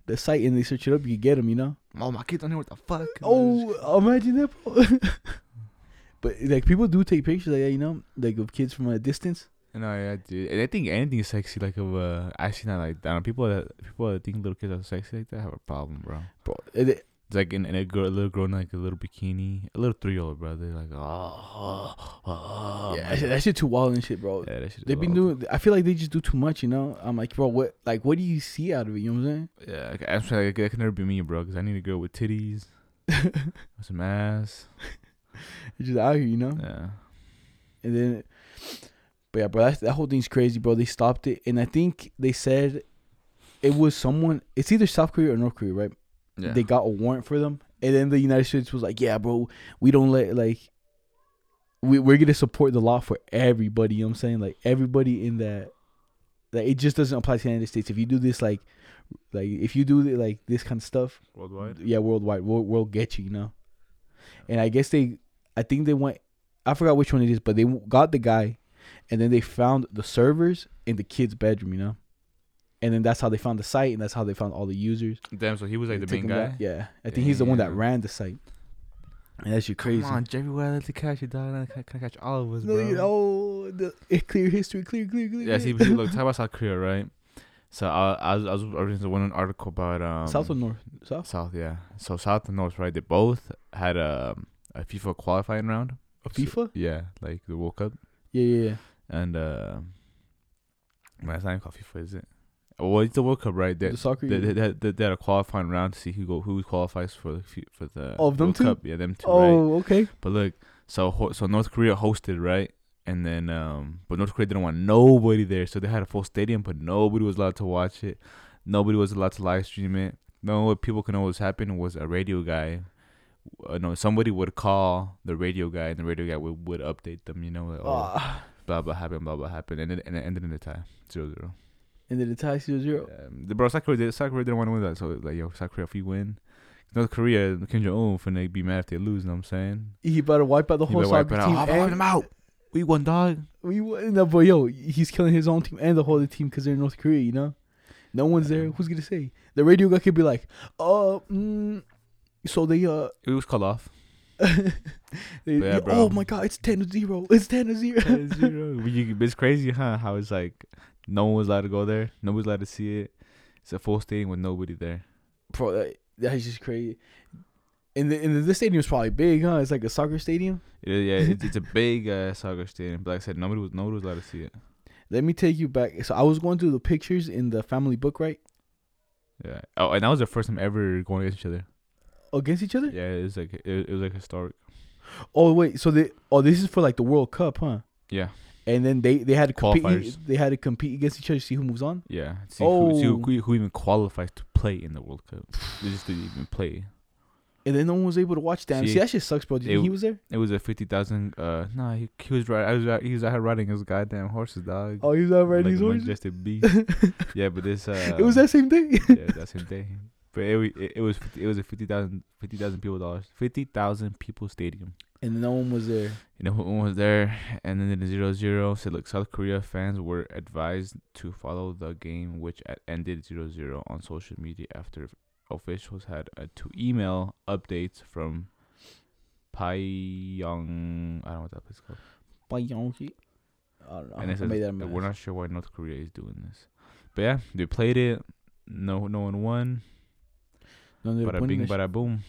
the site and they search it up, you get them. You know. Oh, my kids don't know what the fuck. Oh, imagine that, bro. *laughs* but like people do take pictures like that, you know, like of kids from a distance. No, yeah, dude. And I think anything is sexy, like of uh, I see that like that. People that people that think little kids are sexy like that have a problem, bro. bro. It- It's like in, in a girl, a little girl in like a little bikini, a little three year old, bro. They're like, oh, oh, yeah, man. that shit, too wild and shit, bro. yeah, that shit They've been doing. I feel like they just do too much, you know. I'm like, bro, what? Like, what do you see out of it? You know what I'm saying? Yeah, like, I'm sorry, like, that can never be me, bro. Because I need a girl with titties, *laughs* with some ass. It's just out here, you know. Yeah, And then, but yeah, bro, that whole thing's crazy, bro. They stopped it, and I think they said it was someone. It's either South Korea or North Korea, right? Yeah. They got a warrant for them, and then the United States was like, "Yeah, bro, we don't let like we we're gonna support the law for everybody." You know what I'm saying? Like everybody in that, like it just doesn't apply to the United States. If you do this, like, like if you do like this kind of stuff, worldwide. yeah, worldwide, we'll we'll get you. You know, and I guess they, I think they went. I forgot which one it is, but they got the guy, and then they found the servers in the kid's bedroom. You know. And then that's how they found the site, and that's how they found all the users. Damn, so he was like the main guy. down. Yeah, I think he's the one that ran the site. And that's you crazy. Come on, Jerry, let the catch you, dog? Can I catch all of us, No, bro? you know, the, it clear history, clear, clear, clear. Yeah, see, look, *laughs* talk about South Korea, right? So I, I was I was reading one article about um South or north? South. South, yeah. So South and North, right? They both had a a FIFA qualifying round. A FIFA? Yeah, like the World Cup, Yeah, yeah, yeah. and uh, man, it's not even called FIFA, is it? Well, it's the World Cup, right? They, the soccer. they, had, they had a qualifying round to see who go who qualifies for the for the Oh, them World two? Cup. Yeah, them two. Right? oh, okay. But look, so so North Korea hosted, right? And then, um, but North Korea didn't want nobody there, so they had a full stadium, but nobody was allowed to watch it. Nobody was allowed to live stream it. No, what people could know was happening was a radio guy. Uh, no, somebody would call the radio guy, and the radio guy would, would update them. You know, like, oh, Ah, blah blah happened, blah blah happened, and it, and it ended in a tie, zero zero. And then the tie zero zero. Um, the bro, South Korea, did, South Korea didn't want to win that, so like, yo, South Korea, if we win, North Korea, Kim Jong Un finna be mad if they lose. You know what I'm saying? He better wipe out the whole soccer out. team. Oh, wipe and- them out. We won, dog. We won- no, but yo, he's killing his own team and the whole other team because they're in North Korea. You know, no one's there. Who's gonna say? The radio guy could be like, "Uh, mm, so they uh, It was called off. *laughs* they, Yeah, oh my god, it's ten to zero. It's ten to zero. *laughs* But you- It's crazy, huh? How it's like no one was allowed to go there. Nobody's allowed to see it. It's a full stadium with nobody there. Bro, that, that's just crazy. And the and the stadium's probably big, huh? It's like a soccer stadium. It, yeah, it's, it's a *laughs* big uh, soccer stadium. But like I said, nobody was nobody was allowed to see it. Let me take you back. So I was going through the pictures in the family book, right? Yeah. Oh, and that was the first time ever going against each other. Against each other. Yeah, it was like it, it was like historic. Oh wait, so they oh this is for like the World Cup, huh? Yeah, And then they they had to compete. They had to compete against each other to see who moves on. yeah. See, who, see Oh. who, who even qualifies to play in the World Cup. They just didn't even play. And then no one was able to watch. Damn, see, See, that shit sucks, bro. You it- think he was there? It was a fifty thousand. Uh, no, he, he was right. I was he was out riding his goddamn horses, dog. Oh, he was out riding like his a horse. majestic beast. *laughs* yeah, but this. Uh, it was that same day. yeah, that same day. *laughs* But it, it, it was it was a 50,000 50,000 people dollars 50,000 people stadium. and no one was there. You know, one was there, and then the zero zero said, "Look, South Korea fans were advised to follow the game, which at ended zero zero on social media after officials had uh, to email updates from Pyongyang. I don't know what that place is called. Pyongyang. I don't know. and it says made that that mess. we're not sure why North Korea is doing this, but yeah, they played it. No, no one won. No, they were Bada winning bing, that shit. bada boom.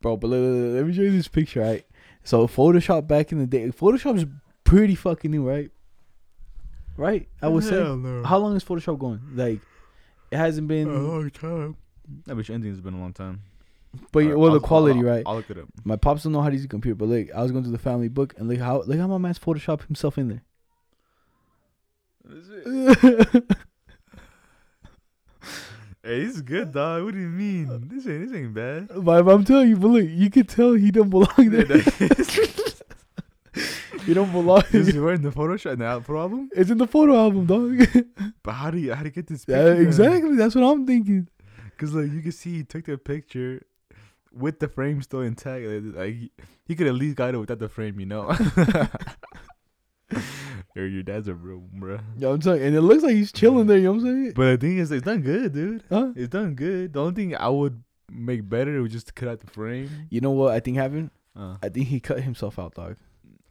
Bro, but look, look, look, let me show you this picture, right? So Photoshop back in the day, Photoshop's pretty fucking new, right? Right? I would say. How long is Photoshop going? Like, it hasn't been. A long time. I wish ending has been a long time. but Alright, well, I'll- the quality, I'll- right? I'll look it up. My pops don't know how to use a computer, but like I was going to the family book and look how look how my man's Photoshop himself in there. *laughs* Hey, this is good, dog. What do you mean? This ain't this ain't bad. but I'm telling you, but look, you can tell he don't belong there. *laughs* he don't belong. This is wearing the Photoshop and the al- problem. It's in the photo album, dog. *laughs* But how do you how do you get this? yeah, Picture exactly. That's what I'm thinking. Because like you can see, he took the picture with the frame still intact. Like, like he, he could at least got it without the frame, you know. *laughs* your your dad's a real bruh. Yeah, I'm telling you, and it looks like he's chilling there. You know what I'm saying? But the thing is, it's done good, dude. Huh? It's done good. The only thing I would make better was just to cut out the frame. You know what I think happened? Uh, I think he cut himself out, dog,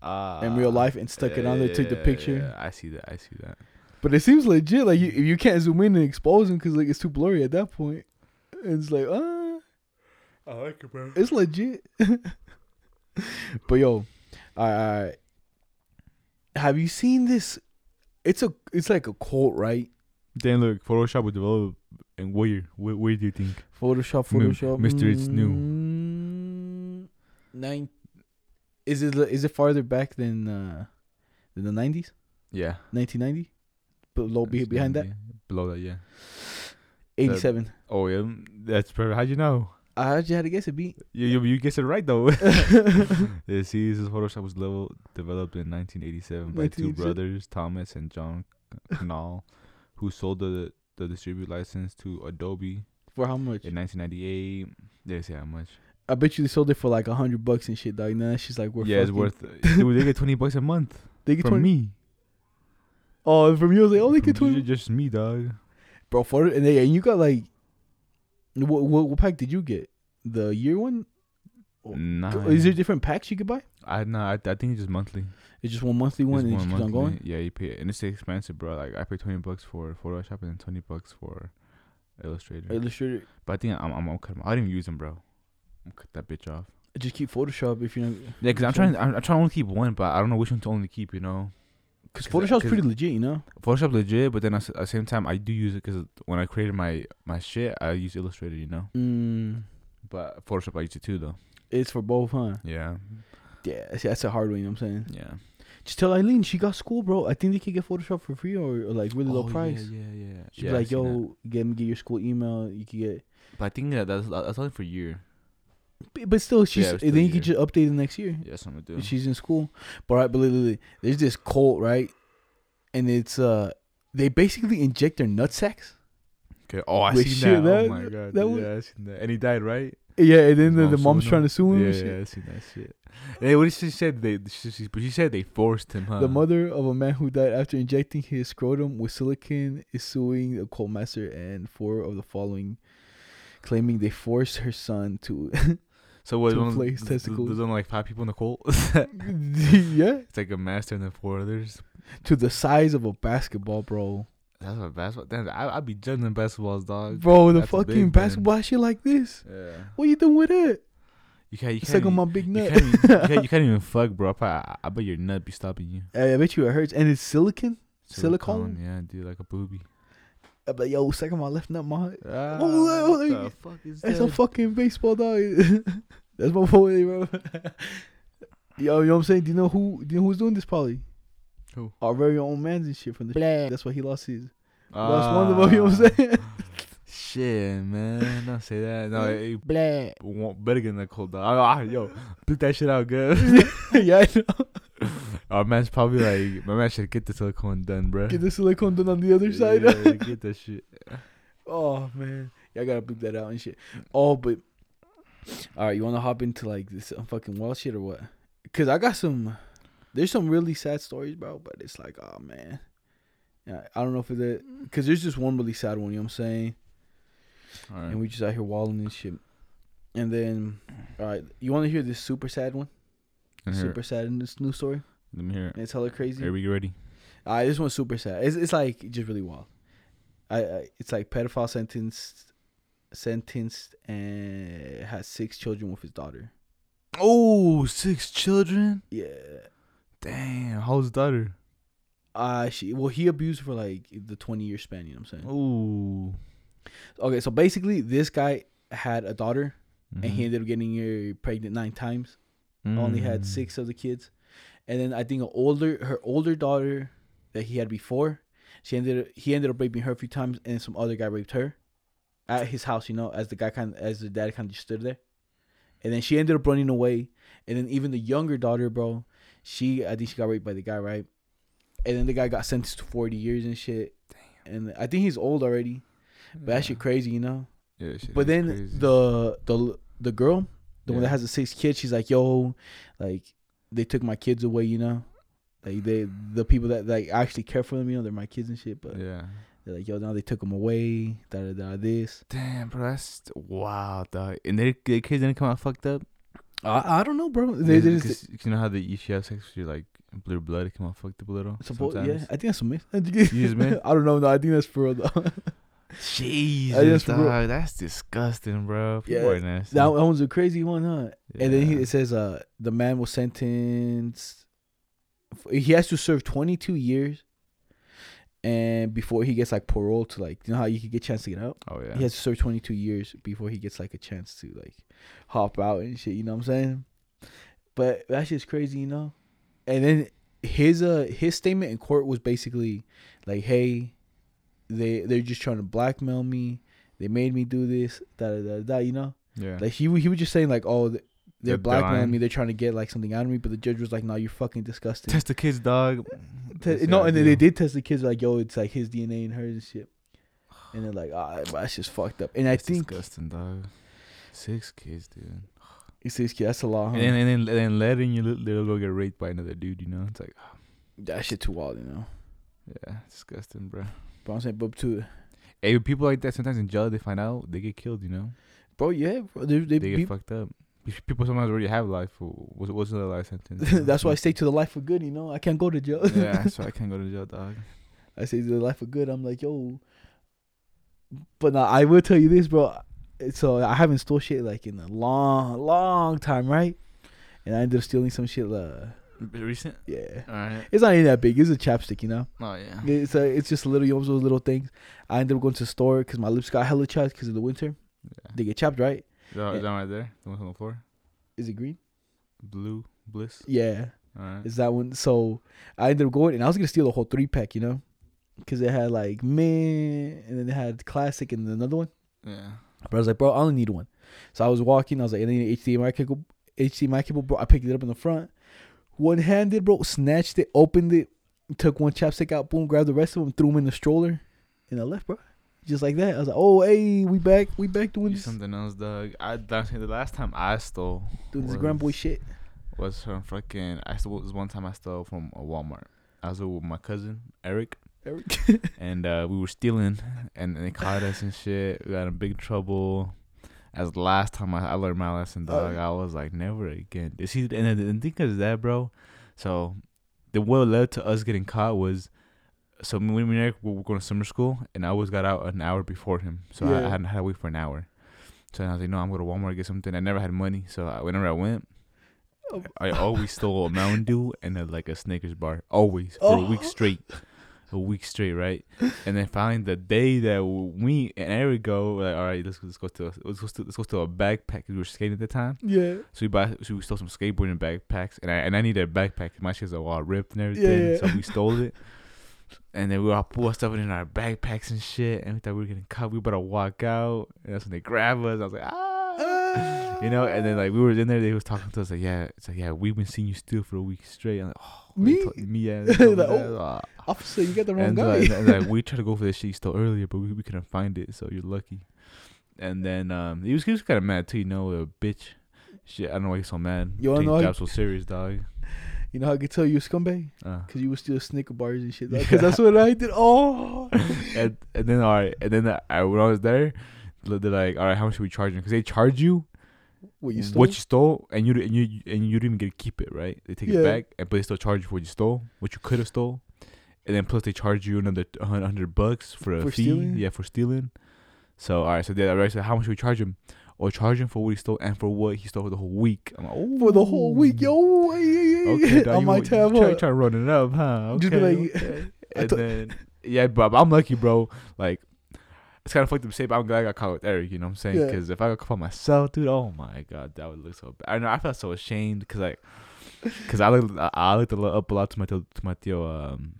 uh, in real life and stuck it on there, took the picture. yeah, I see that. I see that. But it seems legit. Like you, you can't zoom in and expose him because like it's too blurry at that point. It's like, ah, I like it, bro. it's legit. *laughs* but yo, all right, all right. Have you seen this? It's a, it's like a quote, right? Then look, Photoshop was developed in where where, what do you think? Photoshop. Photoshop. Mr. It's new. Mm, Nine. Is it is it farther back than uh than the nineties? Yeah. Nineteen ninety. Below be, behind that. Below that, yeah. Eighty seven. Oh yeah, that's perfect. How'd you know? I just had to guess it beat. You you, you guessed it right though. *laughs* *laughs* this is Photoshop was level developed in 1987 by two brothers, Thomas and John Knoll, who sold the the distribute license to Adobe For how much? in 1998. They say how much. I bet you they sold it for like a hundred bucks and shit, dog. Then that shit's like worth. yeah, it's worth. *laughs* dude, they get 20 bucks a month They get from twenty. me. Oh, from you, I was like, oh, they get twenty. Just me, dog. bro. For and, they, and you got like, what, what what pack did you get? The year one? Nah. Is there different packs you could buy? I nah. I, I think it's just monthly. It's just one monthly one, and one just keeps on monthly. going. Yeah, you pay, and it's expensive, bro. Like I pay twenty bucks for Photoshop and then twenty bucks for Illustrator. Illustrator, but I think I'm I'm, cut 'em- I didn't even use them, bro. I'm cut that bitch off. just keep Photoshop if you know. Yeah, cause I'm trying. I'm, I'm trying to only keep one, but I don't know which one to only keep. You know, Because 'Cause Photoshop's 'cause- pretty legit, you know. Photoshop legit, but then at the same time, I do use it because when I created my my shit, I use Illustrator. You know, Mm, but Photoshop I use it too, though. it's for both, huh? Yeah, Yeah, see, that's a hard one. You know what I'm saying? yeah. Just tell Eileen she got school, bro. I think they can get Photoshop for free or, or like really low Oh, price. Yeah, yeah, yeah. She'd yeah be like, that. "Yo, get me get your school email. You can get." But I think that that's that's only for a year. But, still, she's it's still then you could just update it next year. Yes, I'm gonna do. She's in school, but right, but literally, there's this cult, right? And it's uh, they basically inject their nut sacks. Okay. Oh, I seen that. that- Oh my god. that yeah, I seen that. And he died, right? Yeah, and then the, the mom's trying to sue him. Yeah, yeah. I seen that shit. Hey, what did she said? They she, she, but she said they forced him, huh? The mother of a man who died after injecting his scrotum with silicone is suing the cult master and four of the following, claiming they forced her son to. *laughs* So what? one- place th- testicles. There's only like five people in the cult. *laughs* yeah, it's like a master and then four others. to the size of a basketball, bro. That's what basketball. Damn, I I'd be judging basketballs, dog. Bro, the That's fucking man. basketball shit like this. Yeah. What you doing with it? You can't. You It's can't. like on even- my big you can't, even, you, can't, you can't even *laughs* fuck, bro. I, I, I bet your nut be stopping you. I bet you it hurts, and it's silicon. Silicone? Yeah, dude, like a booby. I bet yo, second my left nut, my Ah, oh, what the fuck is that's that? a fucking baseball dog. *laughs* that's my boy, bro. *laughs* yo, you know what I'm saying? Do you know who? Do you know who's doing this? Probably Who? our very own man's and shit from the. That's why he lost his. Ah, lost one of them. You know what I'm saying? *laughs* Shit, man. Don't say that. No, it, Blah. won't better get that cold dog. Ah, yo, put that shit out good. *laughs* yeah, I know. Our man's probably like, my man should get the silicone done, bro. Get the silicone done on the other side. Yeah, get that *laughs* shit. Oh man, I gotta bleep that out and shit. Oh, but all right, you want to hop into like this fucking wild shit or what? Cause I got some. There's some really sad stories, bro. But it's like, oh man, yeah, I don't know if it's it. Cause there's just one really sad one. You know what I'm saying? Right. And we just out here walling and shit. And then, all right, you want to hear this super sad one? Let me hear it. Super sad in this new story. Let me hear it. It's hella crazy. Are we ready? All right, this one's super sad. It's it's like just really wild. I, I it's like pedophile sentenced, sentenced and has six children with his daughter. Oh, six children. Yeah. Damn, how's his daughter? Uh she well he abused for like the twenty year span. You know what I'm saying? Oh, Okay, so basically this guy had a daughter and Mm-hmm. he ended up getting her pregnant nine times. Only Mm. had six of the kids, and then I think an older her older daughter that he had before, she ended he ended up raping her a few times, and some other guy raped her at his house. You know, as the guy kind of, as the dad kind of just stood there, and then she ended up running away, and then even the younger daughter, bro, she I think she got raped by the guy, right? And then the guy got sentenced to forty years and shit. And I think he's old already, but that shit crazy, you know. Yeah, shit But then crazy. the the the girl, the one that has the six kids, she's like, "Yo, like they took my kids away, you know, like they the people that like actually care for them, you know, they're my kids and shit, but yeah. they're like, yo, now they took them away, da da da, this. Damn, bro, that's wow, dog. And their, their kids didn't come out fucked up. I I don't know, bro. They, they just, you know how the if you have sex with your like blue blood, it come out fucked up a little. suppo- yeah. I think that's a myth. just myth? *laughs* I don't know, no, I think that's for real though. *laughs* Jesus, real. dog, that's disgusting, bro. People Yeah, are nasty. that, that one's a crazy one, huh? And then he, it says uh the man was sentenced. He has to serve 22 years, and before he gets like parole to like you know how you can get a chance to get out. oh yeah, He has to serve 22 years before he gets like a chance to like hop out and shit. You know what I'm saying? But that shit's crazy, you know. And then his uh his statement in court was basically like, "Hey, they they're just trying to blackmail me. They made me do this. Da da da da. You know." yeah. Like he he was just saying like, oh, th- they're They're blackmailing me. They're trying to get like something out of me. But the judge was like, no, you're fucking disgusting. Test the kids, dog. Te- no, and then they did test the kids like, yo, it's like his DNA and hers and shit. And they're like, ah, but that's just fucked up. And I think disgusting, dog. Six kids, dude. it's this kid. That's a lot. Huh? And then and then, and then letting you little, little go get raped by another dude. You know, it's like, oh. *sighs* that shit too wild, you know. yeah, disgusting, bro. But I'm saying, but to Hey, people like that sometimes in jail they find out they get killed. You know, bro. Yeah, bro. They, they, they get fucked up. People sometimes already have life. What's what's the life sentence? *laughs* that's why I stay to the life for good. You know, I can't go to jail. yeah, *laughs* that's why I can't go to jail, dog. I say to the life for good. I'm like, yo. But now I will tell you this, bro. So I haven't stole shit like in a long, long time, right? And I ended up stealing some shit. Uh, Recent. yeah, All right. it's not even that big. It's a chapstick, you know. Oh yeah. It's a, it's just a little, you know, those little things. I ended up going to the store because my lips got hella chapped because of the winter. Yeah. They get chapped, right? Is that, is that right there? The one on the floor. Is it green? Blue bliss. Yeah, All right. it's that one. So I ended up going, and I was gonna steal the whole three pack, you know, because it had like mint, and then it had classic, and another one. Yeah. But I was like, bro, I only need one. So I was walking. I was like, I need an HDMI cable. HDMI cable, bro. I picked it up in the front, one handed, bro. Snatched it, opened it, took one chapstick out, boom, grabbed the rest of them, threw them in the stroller, and I left, bro. Just like that. I was like, oh, hey, we back, we back doing this, something else, dog. I the last time I stole doing this was- grand boy shit. was from fucking. I stole this one time I stole from a Walmart. I was with my cousin Eric, Eric. *laughs* and uh, we were stealing, and, they caught us and shit. We got in big trouble. As the last time I, I learned my lesson, Oh. dog, uh, I was like, never again. You See, and the, the thing is that, bro. So, the what led to us getting caught was, so me and Eric we were going to summer school, and I always got out an hour before him, so I, Yeah. I hadn't had to wait for an hour. So I was like, no, I'm going to Walmart to get something. I never had money, so I, whenever I went, Oh. I always stole a Mountain Dew and a, like a Snickers bar, always for a week Oh. straight, a week straight, right? *laughs* And then finally the day that we and Eric go, we're like, all right, let's let's go to let's go to let's go to a backpack. We were skating at the time, yeah. so we buy so we stole some skateboarding backpacks, and I and I needed a backpack. My shit's all ripped and everything, Yeah. so we stole it. *laughs* And then we all our stuff in our backpacks and shit, and we thought we were getting caught. We better walk out, and that's when they grab us. I was like, ah. *laughs* You know, and then like we were in there, they was talking to us like, yeah, it's like, yeah, we've been seeing you steal for a week straight. I'm like, oh, Me? told- me, yeah. they told me Like, oh, Ah. Officer, you got the wrong and, guy. like, and, like *laughs* we tried to go for this shit stole earlier, but we, we couldn't find it, so you're lucky. And then um, he was he was kind of mad too, you know, a bitch. Shit, I don't know why he's so mad. You wanna know how- so serious, dog. you know how I could tell you a scumbag? Uh. Because you would steal Snicker bars and shit. Because that's what I did. Oh. *laughs* and and then all right, and then I, when I was there, they're like, all right, how much should we charge you? Because they charge you What, you stole? what you stole, and you and you and you didn't even get to keep it, right? They take Yeah. it back, and but they still charge you for what you stole, what you could have stole, and then plus they charge you another hundred bucks for a For fee, stealing? yeah, for stealing. So all right, so they right, so how much should we charge him? Or charge him for what he stole and for what he stole for the whole week. I'm like, oh, For the whole week. Yo, hey, hey, hey, Okay, dog, I you, you have try, try to run it up, huh? Okay, Just be like, okay. *laughs* And then yeah, but I'm lucky, bro. Like it's kind of fucked up to say, but I'm glad I got caught with Eric. You know what I'm saying? Yeah. Because if I got caught by myself, dude, oh my god, that would look so bad. I know I felt so ashamed because like, because I looked I- looked up a lot to my to my tio um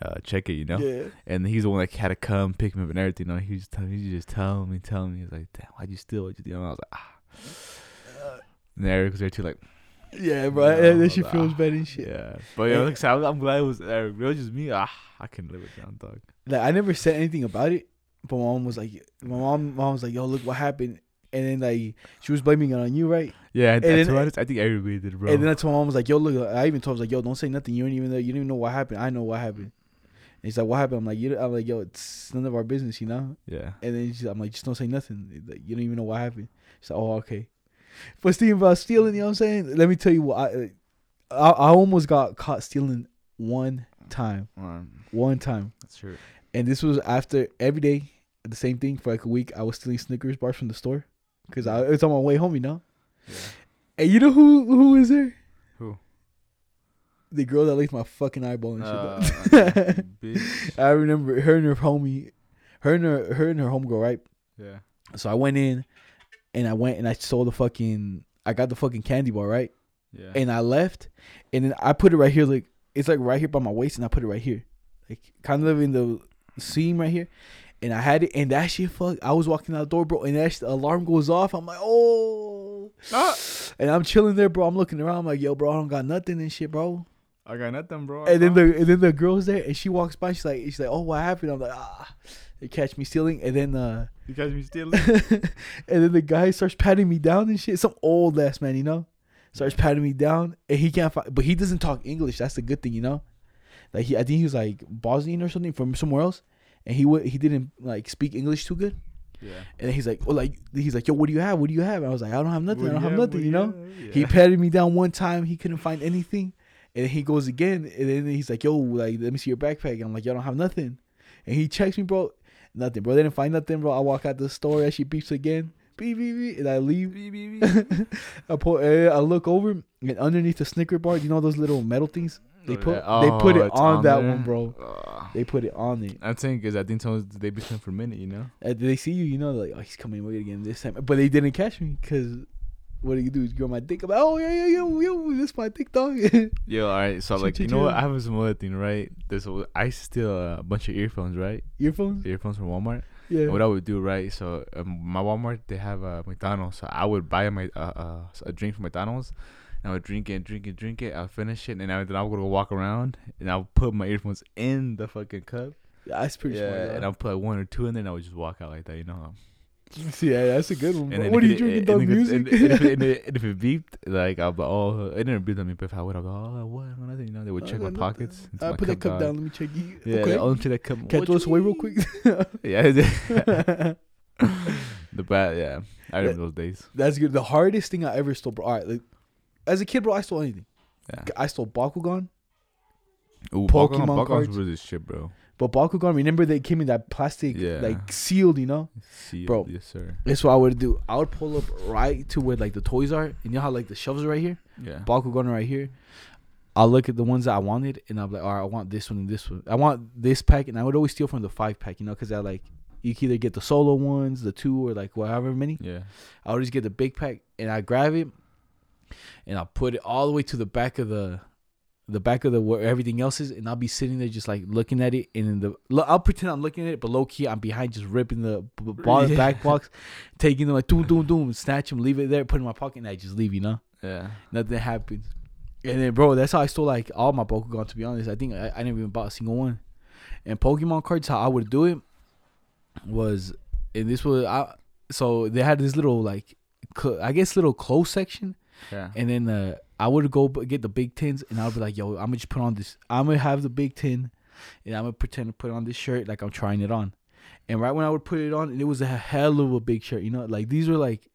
uh check it, you know. Yeah. And he's the one that had to come pick me up and everything. You know, he was just telling he just telling me, telling me, he's like, damn, why'd you steal? What'd you do? And I was like, ah. And Eric was there too, like. Yeah, bro. No, that, that shit nah. feels bad and shit. Yeah, but yeah, like said, I'm, I'm glad it was Eric. It was just me. Ah, I couldn't live it down, dog. Like I never said anything about it, but my mom was like, my mom, mom was like, "Yo, look what happened," and then like she was blaming it on you, right? Yeah, and, And then- I think everybody did, bro. And then I told my mom was like, "Yo, look," I even told her I was like, "Yo, don't say nothing. You don't even know. You don't even know what happened. I know what happened." And he's like, "What happened?" I'm like, "You," I'm like, "Yo, it's none of our business, you know." yeah, And then she's, I'm like, "Just don't say nothing. Like, you don't even know what happened." She's like, "Oh, okay." But speaking about stealing, you know what I'm saying? Let me tell you what I, I, I almost got caught stealing one time, um, one time. that's true. And this was after every day, the same thing for like a week. I was stealing Snickers bars from the store because I it's on my way home, you know. Yeah. And you know who who is there? Who? The girl that licked my fucking eyeball and shit. Uh, *laughs* bitch. I remember her and her homie, her and her her and her homegirl, right? Yeah. So I went in, and I went and I stole the fucking. I got the fucking candy bar, right? Yeah. And I left, and then I put it right here, like it's like right here by my waist, and I put it right here, like kind of in the seam right here. And I had it, and that shit, fuck. I was walking out the door, bro, and that sh- alarm goes off. I'm like, oh, Ah! and I'm chilling there, bro. I'm looking around, I'm like, yo, bro, I don't got nothing and shit, bro. I got nothing, bro. And then the and then the girl's there, and she walks by. She's like, she's like, oh, what happened? I'm like, ah, they catch me stealing, and then uh, you catch me *laughs* stealing. and then the guy starts patting me down and shit. Some old ass man, you know, starts patting me down, and he can't find, but he doesn't talk English. That's the good thing, you know. Like he, I think he was like Bosnian or something from somewhere else, and he would he didn't like speak English too good. Yeah. And then he's like, oh, like he's like, yo, what do you have? What do you have? And I was like, I don't have nothing. I don't have nothing. You know. He patted me down one time. He couldn't find anything, and then he goes again, and then he's like, yo, like let me see your backpack. And I'm like, yo, I don't have nothing. And he checks me, bro. Nothing, bro. They didn't find nothing, bro. I walk out the store, and she beeps again, beep beep beep, and I leave. *laughs* I pull, eh, I look over, and underneath the Snicker bar, you know those little metal things. They put they put Oh, it it's on, that one, bro. Ugh. They put it on it. I'm saying because I think sometimes they be spent for a minute, you know. And they see you, you know, like, oh, he's coming again this time. But they didn't catch me because what do you do? Is go on my dick. I'm like, oh yeah, yeah, yo, yo, this my dick dog. *laughs* Yo, all right. So like, you know what? I have some other thing, right? There's a, I steal a bunch of earphones, right? Earphones. Earphones from Walmart. Yeah. And what I would do, right? So um, my Walmart they have uh, McDonald's, so I would buy my uh, uh a drink from McDonald's. I would drink it, drink it, drink it. I'll finish it, and I, then I would go walk around, and I'll put my earphones in the fucking cup. That's pretty yeah, smart. and. I'll put like one or two in there, and I would just walk out like that, you know. See, *laughs* yeah, that's a good one. And What are you it- drinking? And, music. and, and, if, it- and, *laughs* it- and if it beeped, like I'll be oh, it didn't beep on me, but if I would, I'll go oh, what, nothing, you know. They would check my pockets. Uh, my put that cup dog. down. Let me check you. Yeah, okay. okay. into that cup. Can I throw this away real quick? *laughs* yeah, the bat. Yeah, I remember those days. That's good. The hardest thing I ever stole, bro. All right, like, as a kid, bro, I stole anything. Yeah. I stole Bakugan, Ooh, Pokemon Pokemon, cards. Really shit, bro. but Bakugan. Remember they came in that plastic, Yeah. like sealed. You know, See, Bro. yes sir. that's what I would do. I would pull up right to where like the toys are, and you know how like the shelves are right here. Yeah. Bakugan right here. I'll look at the ones that I wanted, and I'll be like, all right, I want this one and this one. I want this pack, and I would always steal from the five pack, you know, because I like you can either get the solo ones, the two, or like whatever many. Yeah. I would just get the big pack, and I grab it, and I'll put it all the way to the back of the, the back of the where everything else is, and I'll be sitting there just like looking at it, and in the I'll pretend I'm looking at it, but low key I'm behind, just ripping the b- ball *laughs* Yeah. back box, taking them like doom doom doom, snatch them, leave it there, put it in my pocket, and I just leave, you know Yeah. nothing happens. And then, bro, that's how I stole like all my Pokemon. To be honest, I think I, I never even bought a single one. And Pokemon cards, how I would do it was, and this was I. So they had this little like, cl- I guess little close section, Yeah. and then uh, I would go get the big tins, and I'd be like, "Yo, I'm gonna just put on this. I'm gonna have the big tin, and I'm gonna pretend to put on this shirt like I'm trying it on." And right when I would put it on, and it was a hell of a big shirt. You know, like these were like,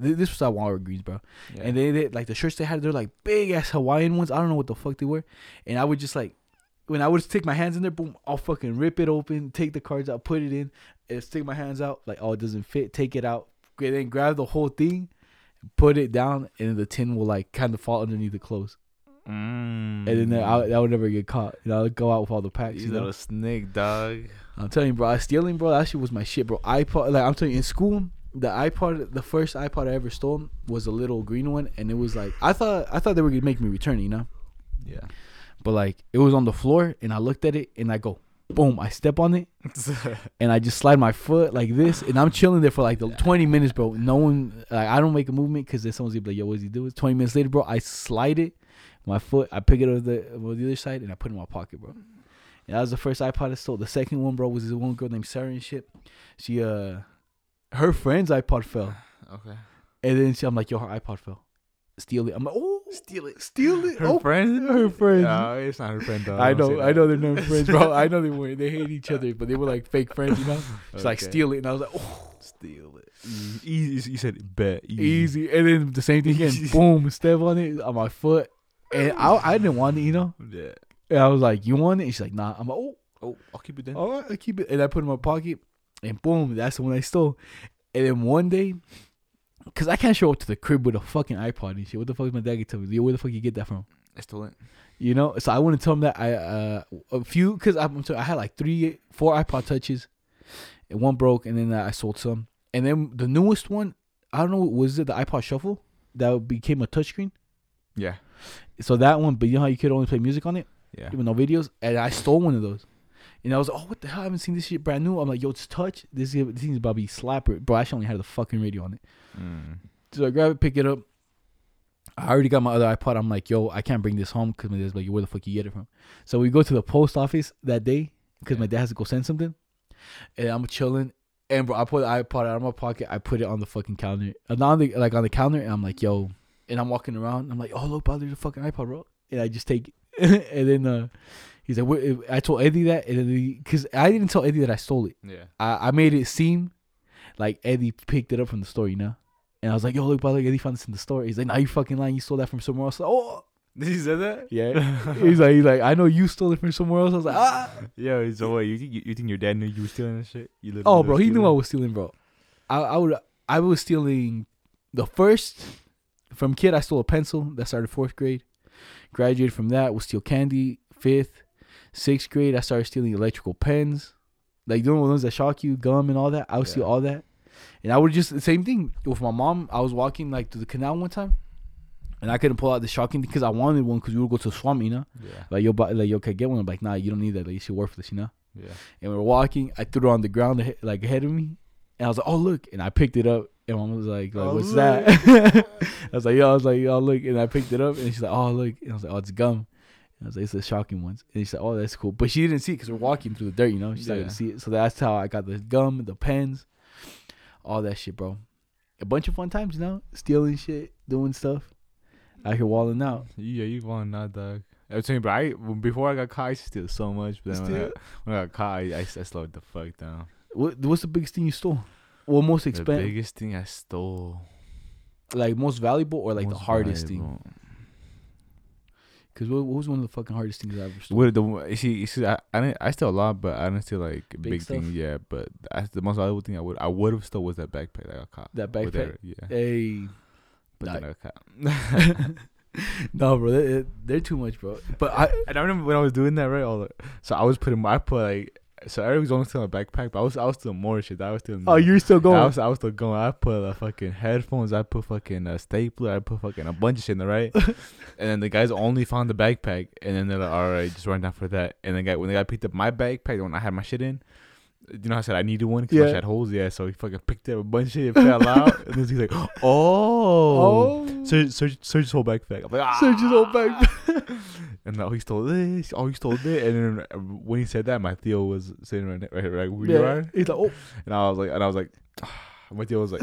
th- this was at Walmart Greens, bro. yeah. And they, they like the shirts they had, they're like big ass Hawaiian ones. I don't know what the fuck they were. And I would just like when I would stick my hands in there, boom, I'll fucking rip it open, take the cards out, put it in, and stick my hands out, like, oh, it doesn't fit, take it out. Okay, then grab the whole thing, put it down, and the tin will like kind of fall underneath the clothes. Mm. And then I, I would never get caught. You know, I'd go out with all the packs. you You know? little snake dog. I'm telling you, bro, I stealing, bro. That shit was my shit, bro. iPod, like I'm telling you, in school, the iPod, the first iPod I ever stole was a little green one, and it was like I thought, I thought they were gonna make me return, it, you know. Yeah. But like it was on the floor, and I looked at it, and I go, boom, I step on it, and I just slide my foot like this, and I'm chilling there for like the 20 minutes, bro. No one, like I don't make a movement because then someone's gonna be like, yo, what's he doing? 20 minutes later, bro, I slide it, my foot, I pick it up the on the other side, and I put it in my pocket, bro. And that was the first iPod I stole. The second one, bro, was this one girl named Sarah and shit. She uh, her friend's iPod fell, okay. and then she, I'm like, yo, her iPod fell. Steal it. I'm like, oh, Steal it. steal it. Her oh, friend. her friend. No, it's not her friend. Dog. I Don't know, I know they're not friends, bro. I know they weren't. They hate each *laughs* other, but they were like fake friends, you know. It's like steal it, and I was like, oh, Steal it. Mm, easy. You said bet. Easy. easy. And then the same thing again, *laughs* boom, step on it on my foot, and I, I didn't want it, you know. Yeah. And I was like, you want it? And she's like, nah. I'm like, oh, Oh, I'll keep it then. all right, I keep it, and I put it in my pocket, and boom, that's the one I stole. And then one day, cause I can't show up to the crib with a fucking iPod and shit. What the fuck is my dad gonna tell me? Yo, where the fuck you get that from? I stole it. You know, so I wouldn't tell him that I uh a few because I'm sorry, I had like three, four iPod touches, and one broke, and then I sold some, and then the newest one, I don't know, was it the iPod Shuffle that became a touchscreen? Yeah. So that one, but you know how you could only play music on it, Yeah. even no videos, and I stole one of those, and I was like, oh, what the hell? I haven't seen this shit brand new. I'm like, yo, it's touch. This is this thing's about to be slapper, bro. I actually only had the fucking radio on it, Mm. so I grab it, pick it up. I already got my other iPod. I'm like, yo, I can't bring this home because my dad's like, where the fuck you get it from? So we go to the post office that day because my dad has to go send something, and I'm chilling. And bro, I put the iPod out of my pocket. I put it on the fucking counter, uh, on the, like on the counter, and I'm like, yo, and I'm walking around. I'm like, oh look, bro, there's a fucking iPod, bro. And I just take *laughs* and then uh, he's like, I told Eddie that, and then because I didn't tell Eddie that I stole it. Yeah. I, I made it seem like Eddie picked it up from the store, you know. And I was like, "Yo, look, by the way, Eddie found this in the store." He's like, "Nah, you fucking lying. You stole that from somewhere else." Like, Oh, Did he say that? yeah. *laughs* he's like, he's like, I know you stole it from somewhere else. I was like, ah. Yo, so what? You you, you think your dad knew you were stealing that shit? You Oh, bro, he knew I was stealing, bro. I, I would, I was stealing the first from kid. I stole a pencil that started fourth grade. Graduated from that, was steal candy. Fifth, sixth grade, I started stealing electrical pens, like doing ones that shock you, gum and all that. I would steal all that, and I would just the same thing with my mom. I was walking like to the canal one time, and I couldn't pull out the shocking because I wanted one because we would go to the swamp, you know. Yeah. Like yo, like yo, can get one? I'm like, nah, you don't need that. Like, it's worthless, you know. Yeah. And we were walking. I threw it on the ground like ahead of me, and I was like, "Oh look!" And I picked it up, and mom was like, like Oh, "What's look. that?" *laughs* I was like, "Yo," I was like, "Yo, look!" And I picked it up, and she's like, "Oh look!" And I was like, "Oh, it's gum." And I was like, "It's the shocking ones." And she's like, "Oh, that's cool," but she didn't see it because we're walking through the dirt, you know. She's not gonna see it, so that's how I got the gum, the pens, all that shit, bro. A bunch of fun times, you know, stealing shit, doing stuff, out here walling out. Yeah, you won out, dog. I was saying, bro, I before I got caught, I steal so much, but then when I, when I got caught, I, I, I slowed the fuck down. What, what's the biggest thing you stole? Well, most The expensive, biggest thing I stole, like most valuable, or like the most hardest thing. Cause what, what was one of the fucking hardest things I ever stole? What the see, you see, I I, didn't, I steal a lot, but I didn't steal like big, stuff? things. Yeah, but I, the most valuable thing I would I would have stole was that backpack that I got caught. that backpack. that- yeah, Hey, but then I got caught. *laughs* *laughs* no, bro, they, they're too much, bro. But I, And I remember when I was doing that, right? All the, so I was putting, my- I put like, so Eric was only stealing a backpack, but I was, I was stealing more shit. I was stealing. oh, you're still going. I was, I was still going. I put uh, fucking headphones. I put fucking a stapler. I put fucking a bunch of shit in the right. *laughs* and then the guys only found the backpack, and then they're like, "All right, just run down for that." And then guy when the guy picked up my backpack, when I had my shit in, you know, I said I needed one because Yeah. shit had holes. Yeah, so he fucking picked up a bunch of shit, it fell out, and then he's like, *laughs* "Oh, oh, search, search, search his whole backpack." I'm like, *laughs* ah. search his whole backpack. And now he stole this. Oh, he stole that. And then uh, when he said that, my tio was sitting right, right, right where you yeah, are. he's like, oh, And I was like, and I was like, *sighs* my tio was like,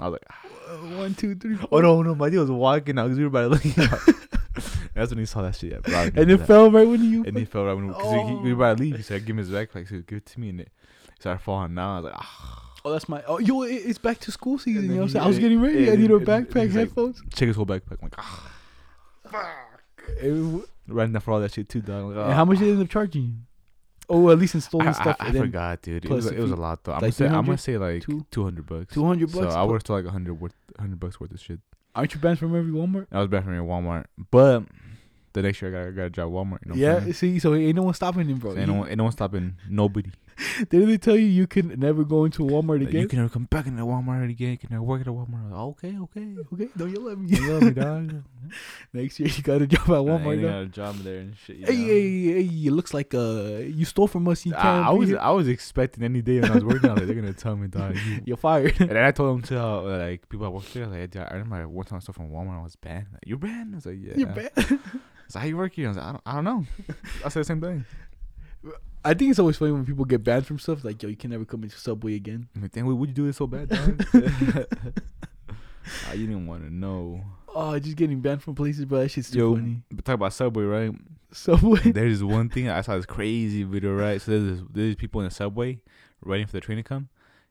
I was like, *sighs* uh, one, two, three, four. oh no, no, my tio was walking out because we were about to look out. *laughs* That's when he saw that shit. Yeah, and it that. fell right when you. And it fell right when because he, we were about to leave. He said, "Give me his backpack." He said, "Give it to me." And it started falling down. I was like, ah. oh, that's my. Oh, yo, it's back to school season. You know what I'm saying? I was getting ready. I need a and- and backpack, he's like- headphones. check his whole backpack. I'm like, ah. And Ran down for all that shit too, dog. Like, and how much did they end up charging you? Oh, at least in stolen I, stuff. I, I then forgot, dude. It was, it was a lot though. I'm Like gonna say I'm gonna say like Two? two hundred bucks. two hundred bucks. So bucks. I but would have like a hundred worth, hundred bucks worth of shit. Aren't you banned from every Walmart? I was back from Walmart, but the next year I got I got a job at Walmart. You know yeah. See, so ain't no one stopping him, bro. So ain't no one, ain't no one stopping nobody. *laughs* Didn't they tell you you can never go into Walmart again? you can never come back into Walmart again. You can never work at a Walmart. Like, okay, okay. okay, don't yell at me. You love me, dog. *laughs* Next year you got a job at Walmart. I dog. got a job there and shit. You Hey, know? hey, hey, it looks like uh you stole from us. You can't. I, I was here. I was expecting any day when I was working on it, they're gonna tell me, dog. You, *laughs* You're fired. and then I told them to uh, like people I worked there, like "Yeah, I remember I worked on stuff from Walmart. I was banned. Like, You're banned. I was like, yeah. You're banned. So how you work here? I was like, I don't, I don't know. I said the same thing. I think it's always funny when people get banned from stuff. Like, yo, you can never come into Subway again. Damn, would you do this so bad, dog? *laughs* Ah, you didn't want to know. Oh, just getting banned from places, bro. That shit's too Yo, funny. but talk about Subway, right? Subway. There's one thing I saw this crazy video, right? So there's this, there's people in the subway waiting for the train to come,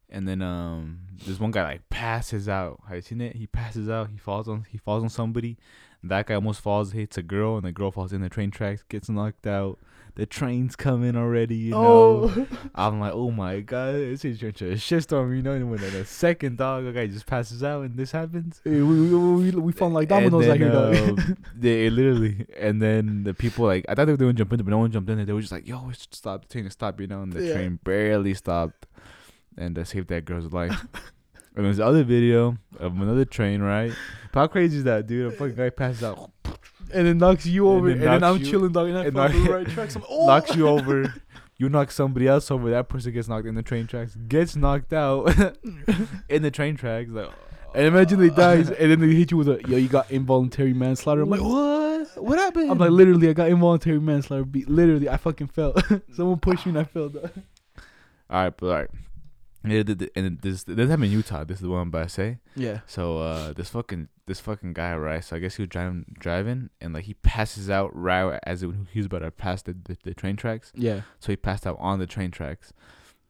and then um this one guy like passes out. Have you seen it? He passes out. He falls on he falls on somebody. That guy almost falls, hits a girl, and the girl falls in the train tracks, gets knocked out. The train's coming already, you know. oh, I'm like, oh my god, this is such a shitstorm, you know. And when a second dog, the guy just passes out, and this happens. Hey, we, we, we, we found like And dominoes out here, *laughs* they literally, and then the people like I thought they were going to jump in, but no one jumped in. They were just like, "Yo, it's stop the train to stop," you know. And the Yeah. train barely stopped, and uh, saved that girl's life. *laughs* and there's other video of another train, right? How crazy is that, dude? A fucking guy passes out, and then knocks you over, then and then, I'm you- chilling, dog, and I and knock- right tracks. I'm like, oh. *laughs* knocks you oh! over. *laughs* You knock somebody else over. That person gets knocked in the train tracks, gets knocked out *laughs* in the train tracks. Like, And imagine they dies, and then they hit you with a yo, you got involuntary manslaughter. I'm like, what? What happened? I'm like, literally, I got involuntary manslaughter. Beat. Literally, I fucking fell. Someone pushed me and I fell. dog. All right, but all right. Th- and this this happened in Utah. This is the one to say. Yeah. So uh, this fucking this fucking guy, right? So I guess he was driving driving, and like he passes out right as it, he was about to pass the, the the train tracks. Yeah. So he passed out on the train tracks,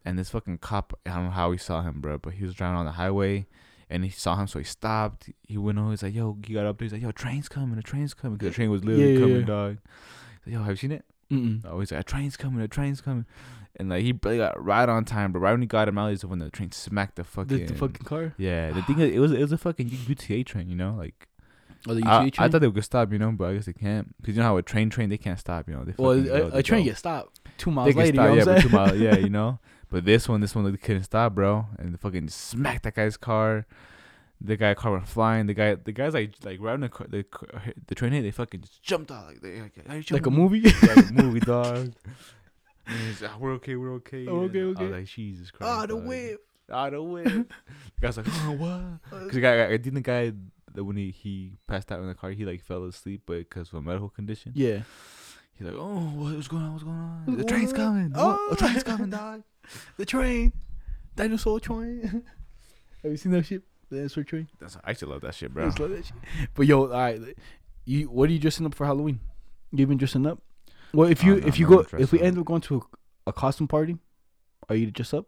and this fucking cop, I don't know how he saw him, bro, but he was driving on the highway, and he saw him, so he stopped. He went over. He's like, "Yo," he got up there. He's like, "Yo, train's coming. The train's coming." Because the train was literally Yeah, yeah, coming, yeah. dog. He's like, "Yo, have you seen it?" Mm. Oh, he's like, "A train's coming. A train's coming." And like he barely got right on time, but right when he got him out, is when the train smacked the The, fucking. the fucking car. yeah, the thing is, it was it was a fucking UTA train, you know, like Oh, the I, UTA I train? thought they would stop, you know, but I guess they can't because you know how a train train they can't stop, you know. They Well, fucking go, a, they a train go. gets stopped two miles They later. stop, you yeah, know I'm two miles, yeah, you know. *laughs* But this one, this one, they couldn't stop, bro, and the fucking smacked that guy's car. The guy car went flying. The guy, the guys like like right the car, the the train hit, they fucking just jumped out like they like, like a movie. *laughs* like a movie dog. *laughs* And he's like, we're okay, we're okay. Oh, okay, And I okay. was like, Jesus Christ. Ah, the whip. Ah, the whip. *laughs* the guy's like, oh, what? Because the guy, I think the guy that when he, he passed out in the car, he like fell asleep, but because of a medical condition. Yeah. He's like, oh, what, what's going on? What's going on? The going train's coming. Oh. The train's coming, dog. *laughs* The train. Dinosaur train. *laughs* Have you seen that shit? The dinosaur train. That's, I actually love that shit, I bro. just love that shit. But yo, all right, you what are you dressing up for Halloween? You been dressing up? Well, if Oh, you no, if I'm you go if we end up going to a, a costume party, are you dress up?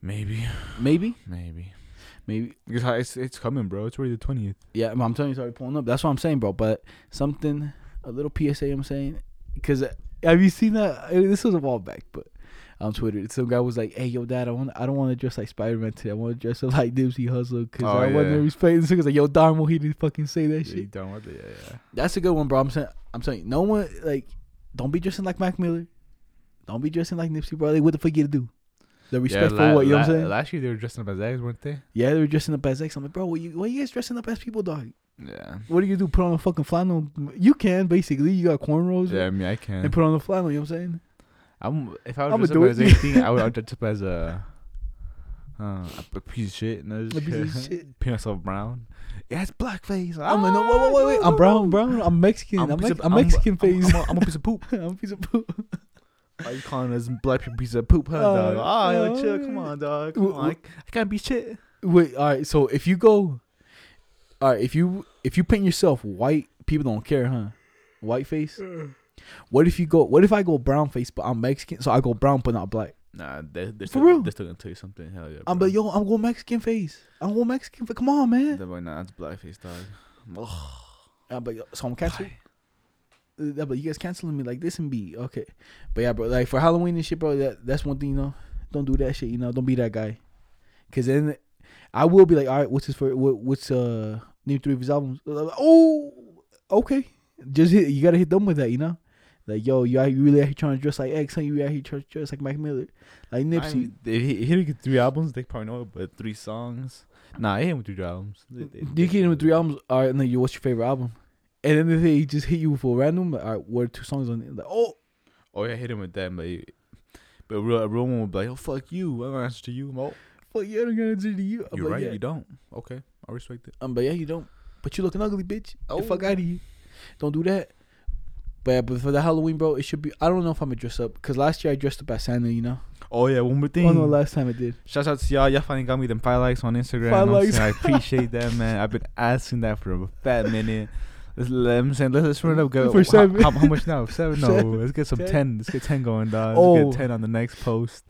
Maybe, Maybe, maybe. maybe. Because it's it's coming, bro. It's already the twentieth. Yeah, I'm telling you, it's already pulling up. That's what I'm saying, bro. But something, a little PSA. I'm saying, because have you seen that? uh, This was a while back, but on Twitter, some guy was like, "Hey, yo, dad, I want, I don't want to dress like Spider Man today. I want to dress up *laughs* like Nipsey Hussle because Oh, I want to yeah. respect." So he's like, "Yo, Darmo, he didn't fucking say that Yeah, shit." it? Yeah, yeah. That's a good one, bro. I'm saying, I'm you, no one like, don't be dressing like Mac Miller. Don't be dressing like Nipsey, bro. Like, what the fuck you to do? The respectful, la- what you know what I'm saying? Last year they were dressing up as eggs, weren't they? yeah, they were dressing up as X. I'm like, bro, what you, why you guys dressing up as people, dog? Yeah. What do you do? Put on a fucking flannel? You can basically. You got cornrows. Yeah, I mean, I can. And put on a flannel. You know what I'm saying? I'm if I I'ma would dress do up as it. anything, I would, I would dress up as a uh, a piece of shit. No, A piece of *laughs* shit. Paint myself brown. Yeah, it's blackface. I'm like, no, wait, wait, wait, wait. I'm brown, brown. I'm Mexican. I'm, I'm, a piece Mex- of- I'm I'm- Mexican I'm- face. I'm, a- I'm a piece of poop. *laughs* I'm a piece of poop. Why you calling us black people piece of poop, huh, Uh, dog? Oh, yo, uh, chill. Come on, dog. Come w- on. I, I can't be shit. Wait, all right. So if you go, all right, if you if you paint yourself white, people don't care, huh? White face. What if you go? What if I go brown face, but I'm Mexican, so I go brown but not black? Nah, they, they're For still, real? they're still gonna tell you something. Hell yeah. I'm bro. like, yo, I'm going Mexican face. I'm going Mexican. Face. Come on, man. They're like, nah, it's blackface, dog. I'm like, so I'm canceling. Uh, but you guys canceling me like this and be okay. But yeah, bro, like for Halloween and shit, bro, that that's one thing, you know. Don't do that shit, you know. Don't be that guy. Cause then I will be like, all right, what's his for what, what's uh name three of his albums? Uh, Oh, okay. Just hit. You gotta hit them with that, you know. Like yo, you, you really out here trying to dress like X, huh? You out here trying to dress like Mike Miller, like Nipsey. I mean, if he, he didn't get three albums, they probably know it, but three songs. Nah, he hit him with three albums. They- they- you get him with three albums. All right, and then you, what's your favorite album? And then they he just hit you for random, all right, what are two songs on it? Like, oh, Oh yeah, hit him with that, but but a real, a real one would be like, "Oh fuck you, I'm gonna answer to you." Oh, fuck yeah, I'm gonna answer to you. I'm you're like, right, Yeah. you don't. Okay, I respect it. Um, but yeah, you don't. But you looking ugly, bitch. Oh. Fuck out of here. Don't do that. But yeah, but for the Halloween, bro, it should be. I don't know if I'm gonna dress up because last year I dressed up as Santa. You know. Oh yeah, one more thing. Oh no, last time I did. Shout out to y'all. Y'all finally got me them five likes on Instagram. Five likes. I *laughs* appreciate that, man. I've been asking that for a fat minute. Let's, let- I'm saying let's, let's run up. Go. For how- seven. How, how much now? Seven? *laughs* No. Seven. Let's get some Ten. ten. Let's get ten going, dog. Oh. Let's get oh. ten on the next post.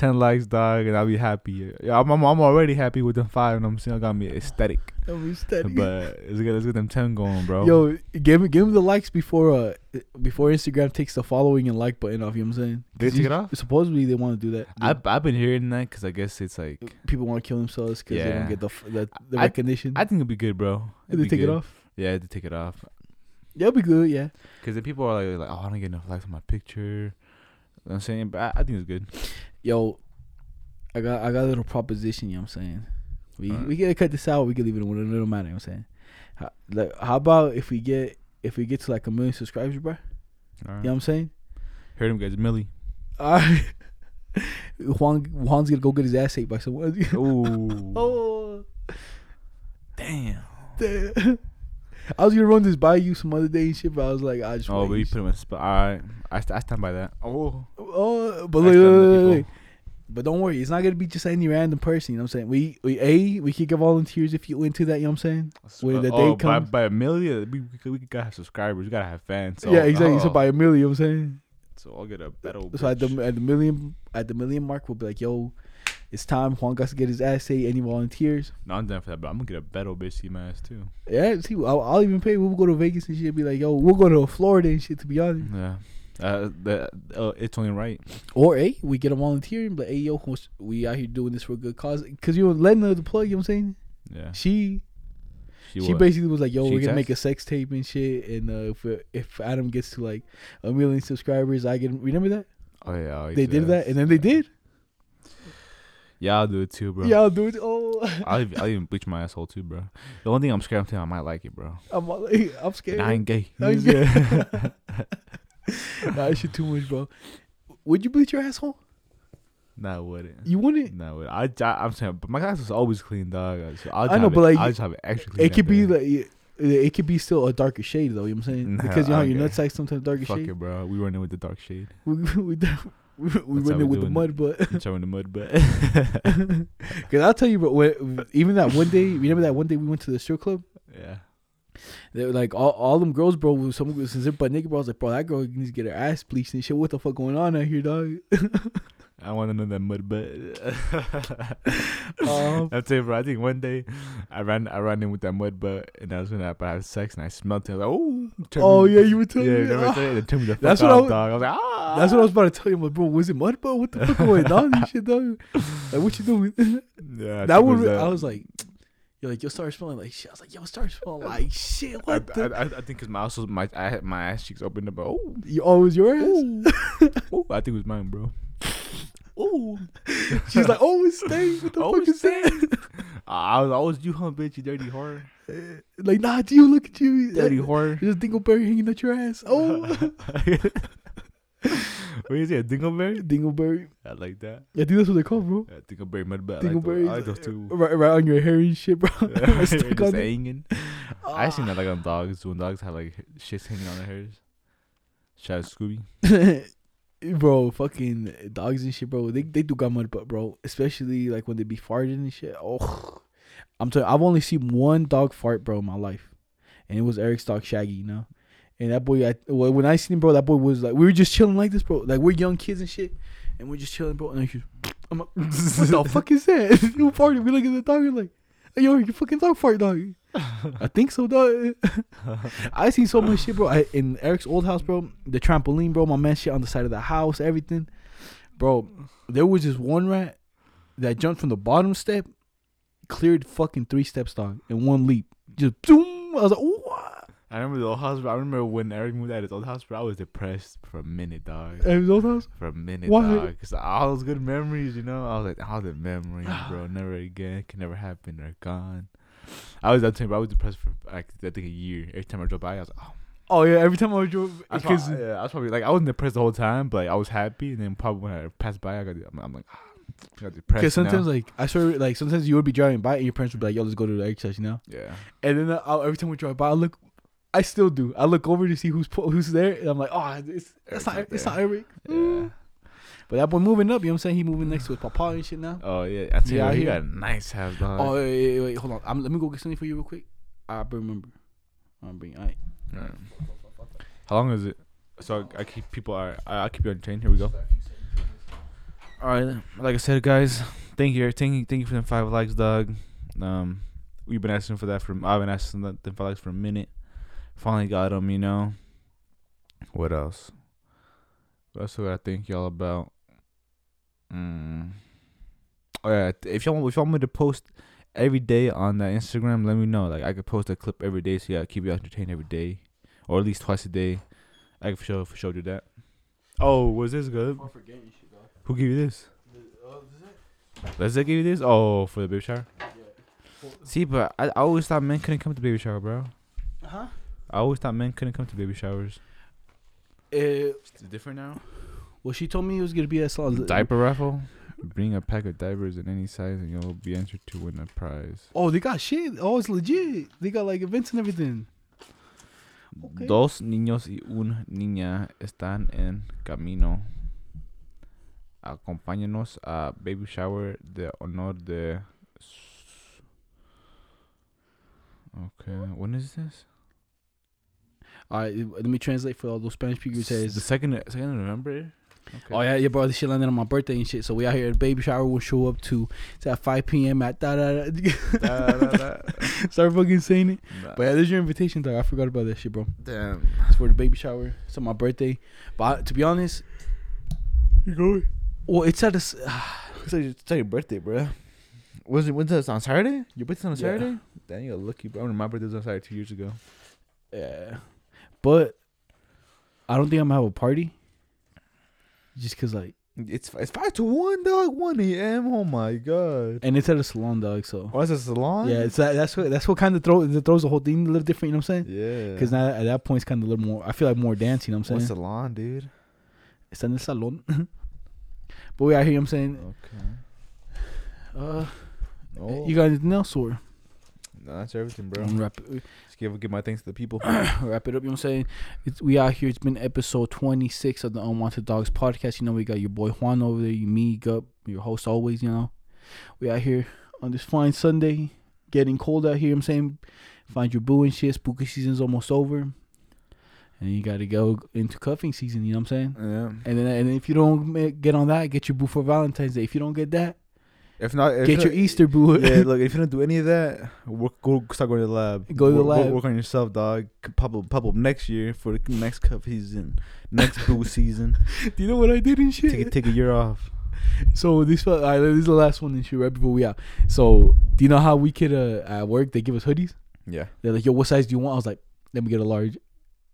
Ten likes, dog, and I'll be happy. Yeah, I'm, I'm, I'm already happy with the five, and I'm saying I got me aesthetic. I'm steady. But let's get let's get them ten going, bro. Yo, give me give me the likes before uh before Instagram takes the following and like button off. You know what I'm saying? They take you- it off? Supposedly they want to do that. I've I've been hearing that because I guess it's like People want to kill themselves because they don't get the the, the I- recognition. I think it'd be good, bro. It'd they take it off? Yeah, they take it off. Yeah, it'll be good. Yeah. Because the people are like, like, oh, I don't get enough likes on my picture. You know what I'm saying, but I, I think it's good. Yo, I got I got a little proposition. You know what I'm saying? We Alright. we can cut this out. We can leave it in. It don't matter. You know what I'm saying? How, like, how about if we get if we get to like a million subscribers, bro? All You know what I'm saying? Heard him guys, Millie. All right. *laughs* Juan Juan's gonna go get his ass ate by someone. *laughs* Oh. damn. Damn. I was gonna run this by you some other day and shit, but I was like, I just. Oh, but wait. you put him in spot. All right. I, st- I stand by that. Oh. Oh, but look, look, look, look. But don't worry, it's not gonna be just any random person. You know what I'm saying? We we a we could get volunteers if you into that. You know what I'm saying? When the oh, day oh, by, comes- by a million, we, we, we gotta have subscribers. We gotta have fans. So, yeah, exactly. So oh, by a million, you know what I'm saying? so I'll get a battle. So at the at the million at the million mark, we'll be like, yo, it's time. Juan got to get his ass. Say any volunteers? No, I'm down for that, but I'm gonna get a better bitch see my ass too. Yeah, see, I'll, I'll even pay. We'll go to Vegas and shit. Be like, yo, we'll go to Florida and shit. To be honest, Yeah. Uh, the, uh, it's only right. or hey, we get a volunteer but hey, yo, we out here doing this for a good cause. Cause you were letting Lena the plug. You know what I'm saying? Yeah. She She, she basically was like, yo, She we're gonna test? make a sex tape and shit. And uh, if if Adam gets to like a million subscribers, I get. Remember that Oh yeah. oh, they did that, and then they did. Yeah, I'll do it too, bro. Yeah, I'll do it. Oh, *laughs* I'll, even- I'll even bleach my asshole too, bro. The only thing I'm scared of I might like it, bro. I'm *laughs* I'm scared. And I ain't gay. I ain't *laughs* gay. nah, that shit too much, bro. Would you bleach your asshole? nah, I wouldn't. You wouldn't. No, I, I, I'm saying, but my ass is always clean, dog. So I'll I know, have but it, like, I'll just have it extra clean. It could be like it- it could be still a darker shade though. You know what I'm saying? Nah, because you know I your nutsack sometimes darker. Fuck shade. it, bro. We running with the dark shade. We we we, *laughs* we That's how running we with the mud, but *laughs* I'm the mud, but because *laughs* I'll tell you, bro. When, even that one day, remember that one day we went to the strip club. yeah. They were like all, all them girls, bro. Some since butt naked, bro. I was like, bro, that girl needs to get her ass bleached and shit. What the fuck going on out here, dog? I want to know that mud butt. *laughs* Um, I'll tell you, bro. I think one day I ran, I ran in with that mud butt, and I was I, I had sex, and I smelled it. I was like, oh, oh me- yeah, you were telling yeah, me. never Ah. it. It turned me the fuck That's what off, I was- dog. I was like, ah. That's what I was about to tell you. I'm like, bro, was it mud, bro? What the fuck going on and shit, dog? Like, what you doing? *laughs* Yeah, I that it was I was like, you're like, you'll start smelling like shit. I was like, yo, start smelling like shit. I, What the? I, I, I think because my also my I had my ass cheeks opened up. Oh, you always your ass? oh, *laughs* I think it was mine, bro. Oh, She's like, oh, it's stained. What the Oh, fuck is that? *laughs* I was always you, huh, bitch, you dirty whore, eh, like, nah, do you look at you? dirty whore. There's a dingleberry hanging at your ass. Oh, *laughs* what is it, a dingleberry? dingleberry. I like that. I think that's what they're called, bro. Yeah, dingleberry mud butt. I like, those, Dingleberries. I like those too. *laughs* Right, right on your hair and shit, bro. Stuck on it. hanging. I seen that like on dogs when dogs have like shits hanging on their hairs. Shout out Scooby. Bro, fucking dogs and shit, bro. They they do got mud butt, bro. Especially like when they be farting and shit. Oh, I'm telling. I've only seen one dog fart, bro, in my life, and it was Eric's dog Shaggy. You know, and that boy, I well, when I seen him, bro, that boy was like, we were just chilling like this, bro. Like we're young kids and shit, and we're just chilling, bro. And he's, I'm like, *laughs* what the *laughs* fuck is that? *laughs* Who farted? We look at the dog, we're like, yo, you fucking dog fart, dog. I think so, dog. *laughs* I seen so much shit, bro. I, in Eric's old house, bro. The trampoline, bro. My man shit on the side of the house, everything, bro. There was just one rat that jumped from the bottom step, cleared fucking three steps, dog, in one leap. Just boom. I was like, what? I remember the old house, bro. I remember when Eric moved out of his old house, bro. I was depressed for a minute, dog. At his old house. For a minute, Why? dog. Cause all those good memories, you know. I was like, all the memories, bro. *sighs* Never again. Can never happen. They're gone. I was that time, bro. I was depressed for like I think a year. Every time I drove by, I was like, oh. Oh yeah, every time I drove, I because probably, yeah, I was probably like I wasn't depressed the whole time, but like, I was happy. And then probably when I passed by, I got I'm, I'm like, ah, I got depressed. because sometimes now. like I swear, like sometimes you would be driving by and your parents would be like, "Yo, let's go to the exercise," you know. yeah. And then uh, every time we drive by, I look, I still do. I look over to see who's who's there, and I'm like, oh, it's it's not it's not not Eric. Yeah. Mm. But that boy moving up, you know what I'm saying? He moving next to his papa and shit now. Oh yeah, I tell you, Yeah, what, he got a nice house, dog. Oh wait, wait, wait, hold on. I'm, let me go get something for you real quick. I remember. I'm bring. All right. Alright. How long is it? So I keep people are I I keep you on chain. Here we go. All right, like I said, guys, thank you, thank you, thank you for the five likes, dog. Um, we've been asking for that from. I've been asking that them five likes for a minute. Finally got them, you know. What else? That's what else do I think y'all about? Mm. Oh yeah, if y'all if y'all want me to post every day on that Instagram, let me know. Like I could post a clip every day, so yeah, keep you entertained every day, or at least twice a day. I can for sure for sure do that. Oh, was this good? Who gave you this? Does that give you this? Oh, for the baby shower. See, but I, I always thought men couldn't come to baby shower, bro. Huh? I always thought men couldn't come to baby showers. It's different now. Well, she told me it was gonna be a slot. Diaper raffle. Bring a pack of diapers in any size, and you'll be entered to win a prize. Oh, they got shit. Oh, it's legit. They got like events and everything. Okay. Dos niños y una niña están en camino. Acompáñenos a baby shower de honor de. Okay, when is this? All right, let me translate for all those Spanish speakers. It the Says, second second of November. Okay. oh yeah, your brother this shit landed on my birthday and shit. So we out here. At baby shower will show up to it's at 5 p.m. at da da da. Da, da, da. *laughs* Start fucking saying it. Nah. But yeah, there's your invitation, dog. I forgot about that shit, bro. Damn. It's for the baby shower. It's on my birthday. But I, to be honest, You going? well, it's at a. s- *sighs* It's like, it's like your birthday, bro. Was it? When's this on Saturday? Your birthday's on a Yeah. Saturday? Damn, you got lucky, bro. I remember my birthday was on Saturday two years ago. Yeah, but I don't think I'm gonna have a party. Just cause like, It's it's five to one, dog. One a.m. Oh my god. and it's at a salon, dog. So Oh, it's a salon. yeah, it's that, that's what that's what kind of throw that throws the whole thing a little different. You know what I'm saying? yeah. Because now at that point it's kind of a little more. I feel like more dancing. You know what I'm What saying? salon, dude? It's in the salon. *laughs* but we out here. You know what I'm saying. Okay. Uh, Oh, you got anything else or no, that's everything, bro. I'm wrap it, Just give give my thanks to the people. *coughs* wrap it up. You know what I'm saying? It's we out here. It's been episode 26 of the Unwanted Dogs podcast. You know we got your boy Juan over there. You me, Gup, your host always. You know, we out here on this fine Sunday, getting cold out here. You know what I'm saying, find your boo and shit. Spooky season's almost over, and you got to go into cuffing season. You know what I'm saying? yeah. And then, and if you don't get on that, get your boo for Valentine's Day. If you don't get that, If not, if get not- your Easter boo. yeah, *laughs* look, if you don't do any of that, work, go start going to the lab. Go to the work- lab. Work, on yourself, dog. Pop up, pop up next year for the next cup season, next boo *laughs* season. Do you know what I did and shit? Take a, take a year off. So this uh, this is the last one and shit right before we out. So do you know how we could uh at work they give us hoodies? Yeah. They're like, yo, what size do you want? I was like, let me get a large.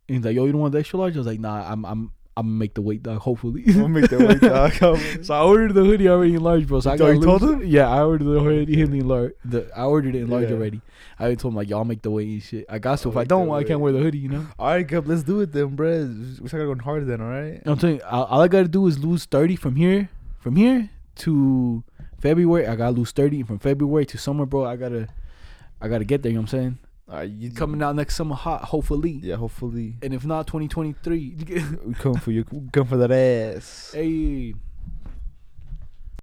And he's like, yo, you don't want the extra large? I was like, nah, I'm I'm I'm gonna make the weight dog. Hopefully. I'll make the weight dog. *laughs* so I ordered the hoodie already in large, bro. So I You got already told him? Yeah, I ordered the hoodie in large. The I ordered it in large Yeah. already. I told him like, y'all make the weight and shit. I got so If I don't, I can't wear the hoodie. You know. *laughs* All right, Cup, let's do it then, bro. We start going hard then, all right? I'm telling you, all, I gotta do is lose thirty from here, from here to February. I gotta lose thirty and from February to summer, bro. I gotta, I gotta get there. You know what I'm saying? All right, you Coming out next summer hot, hopefully. Yeah, hopefully And if not, 2023. we come for you. We come for that ass. hey,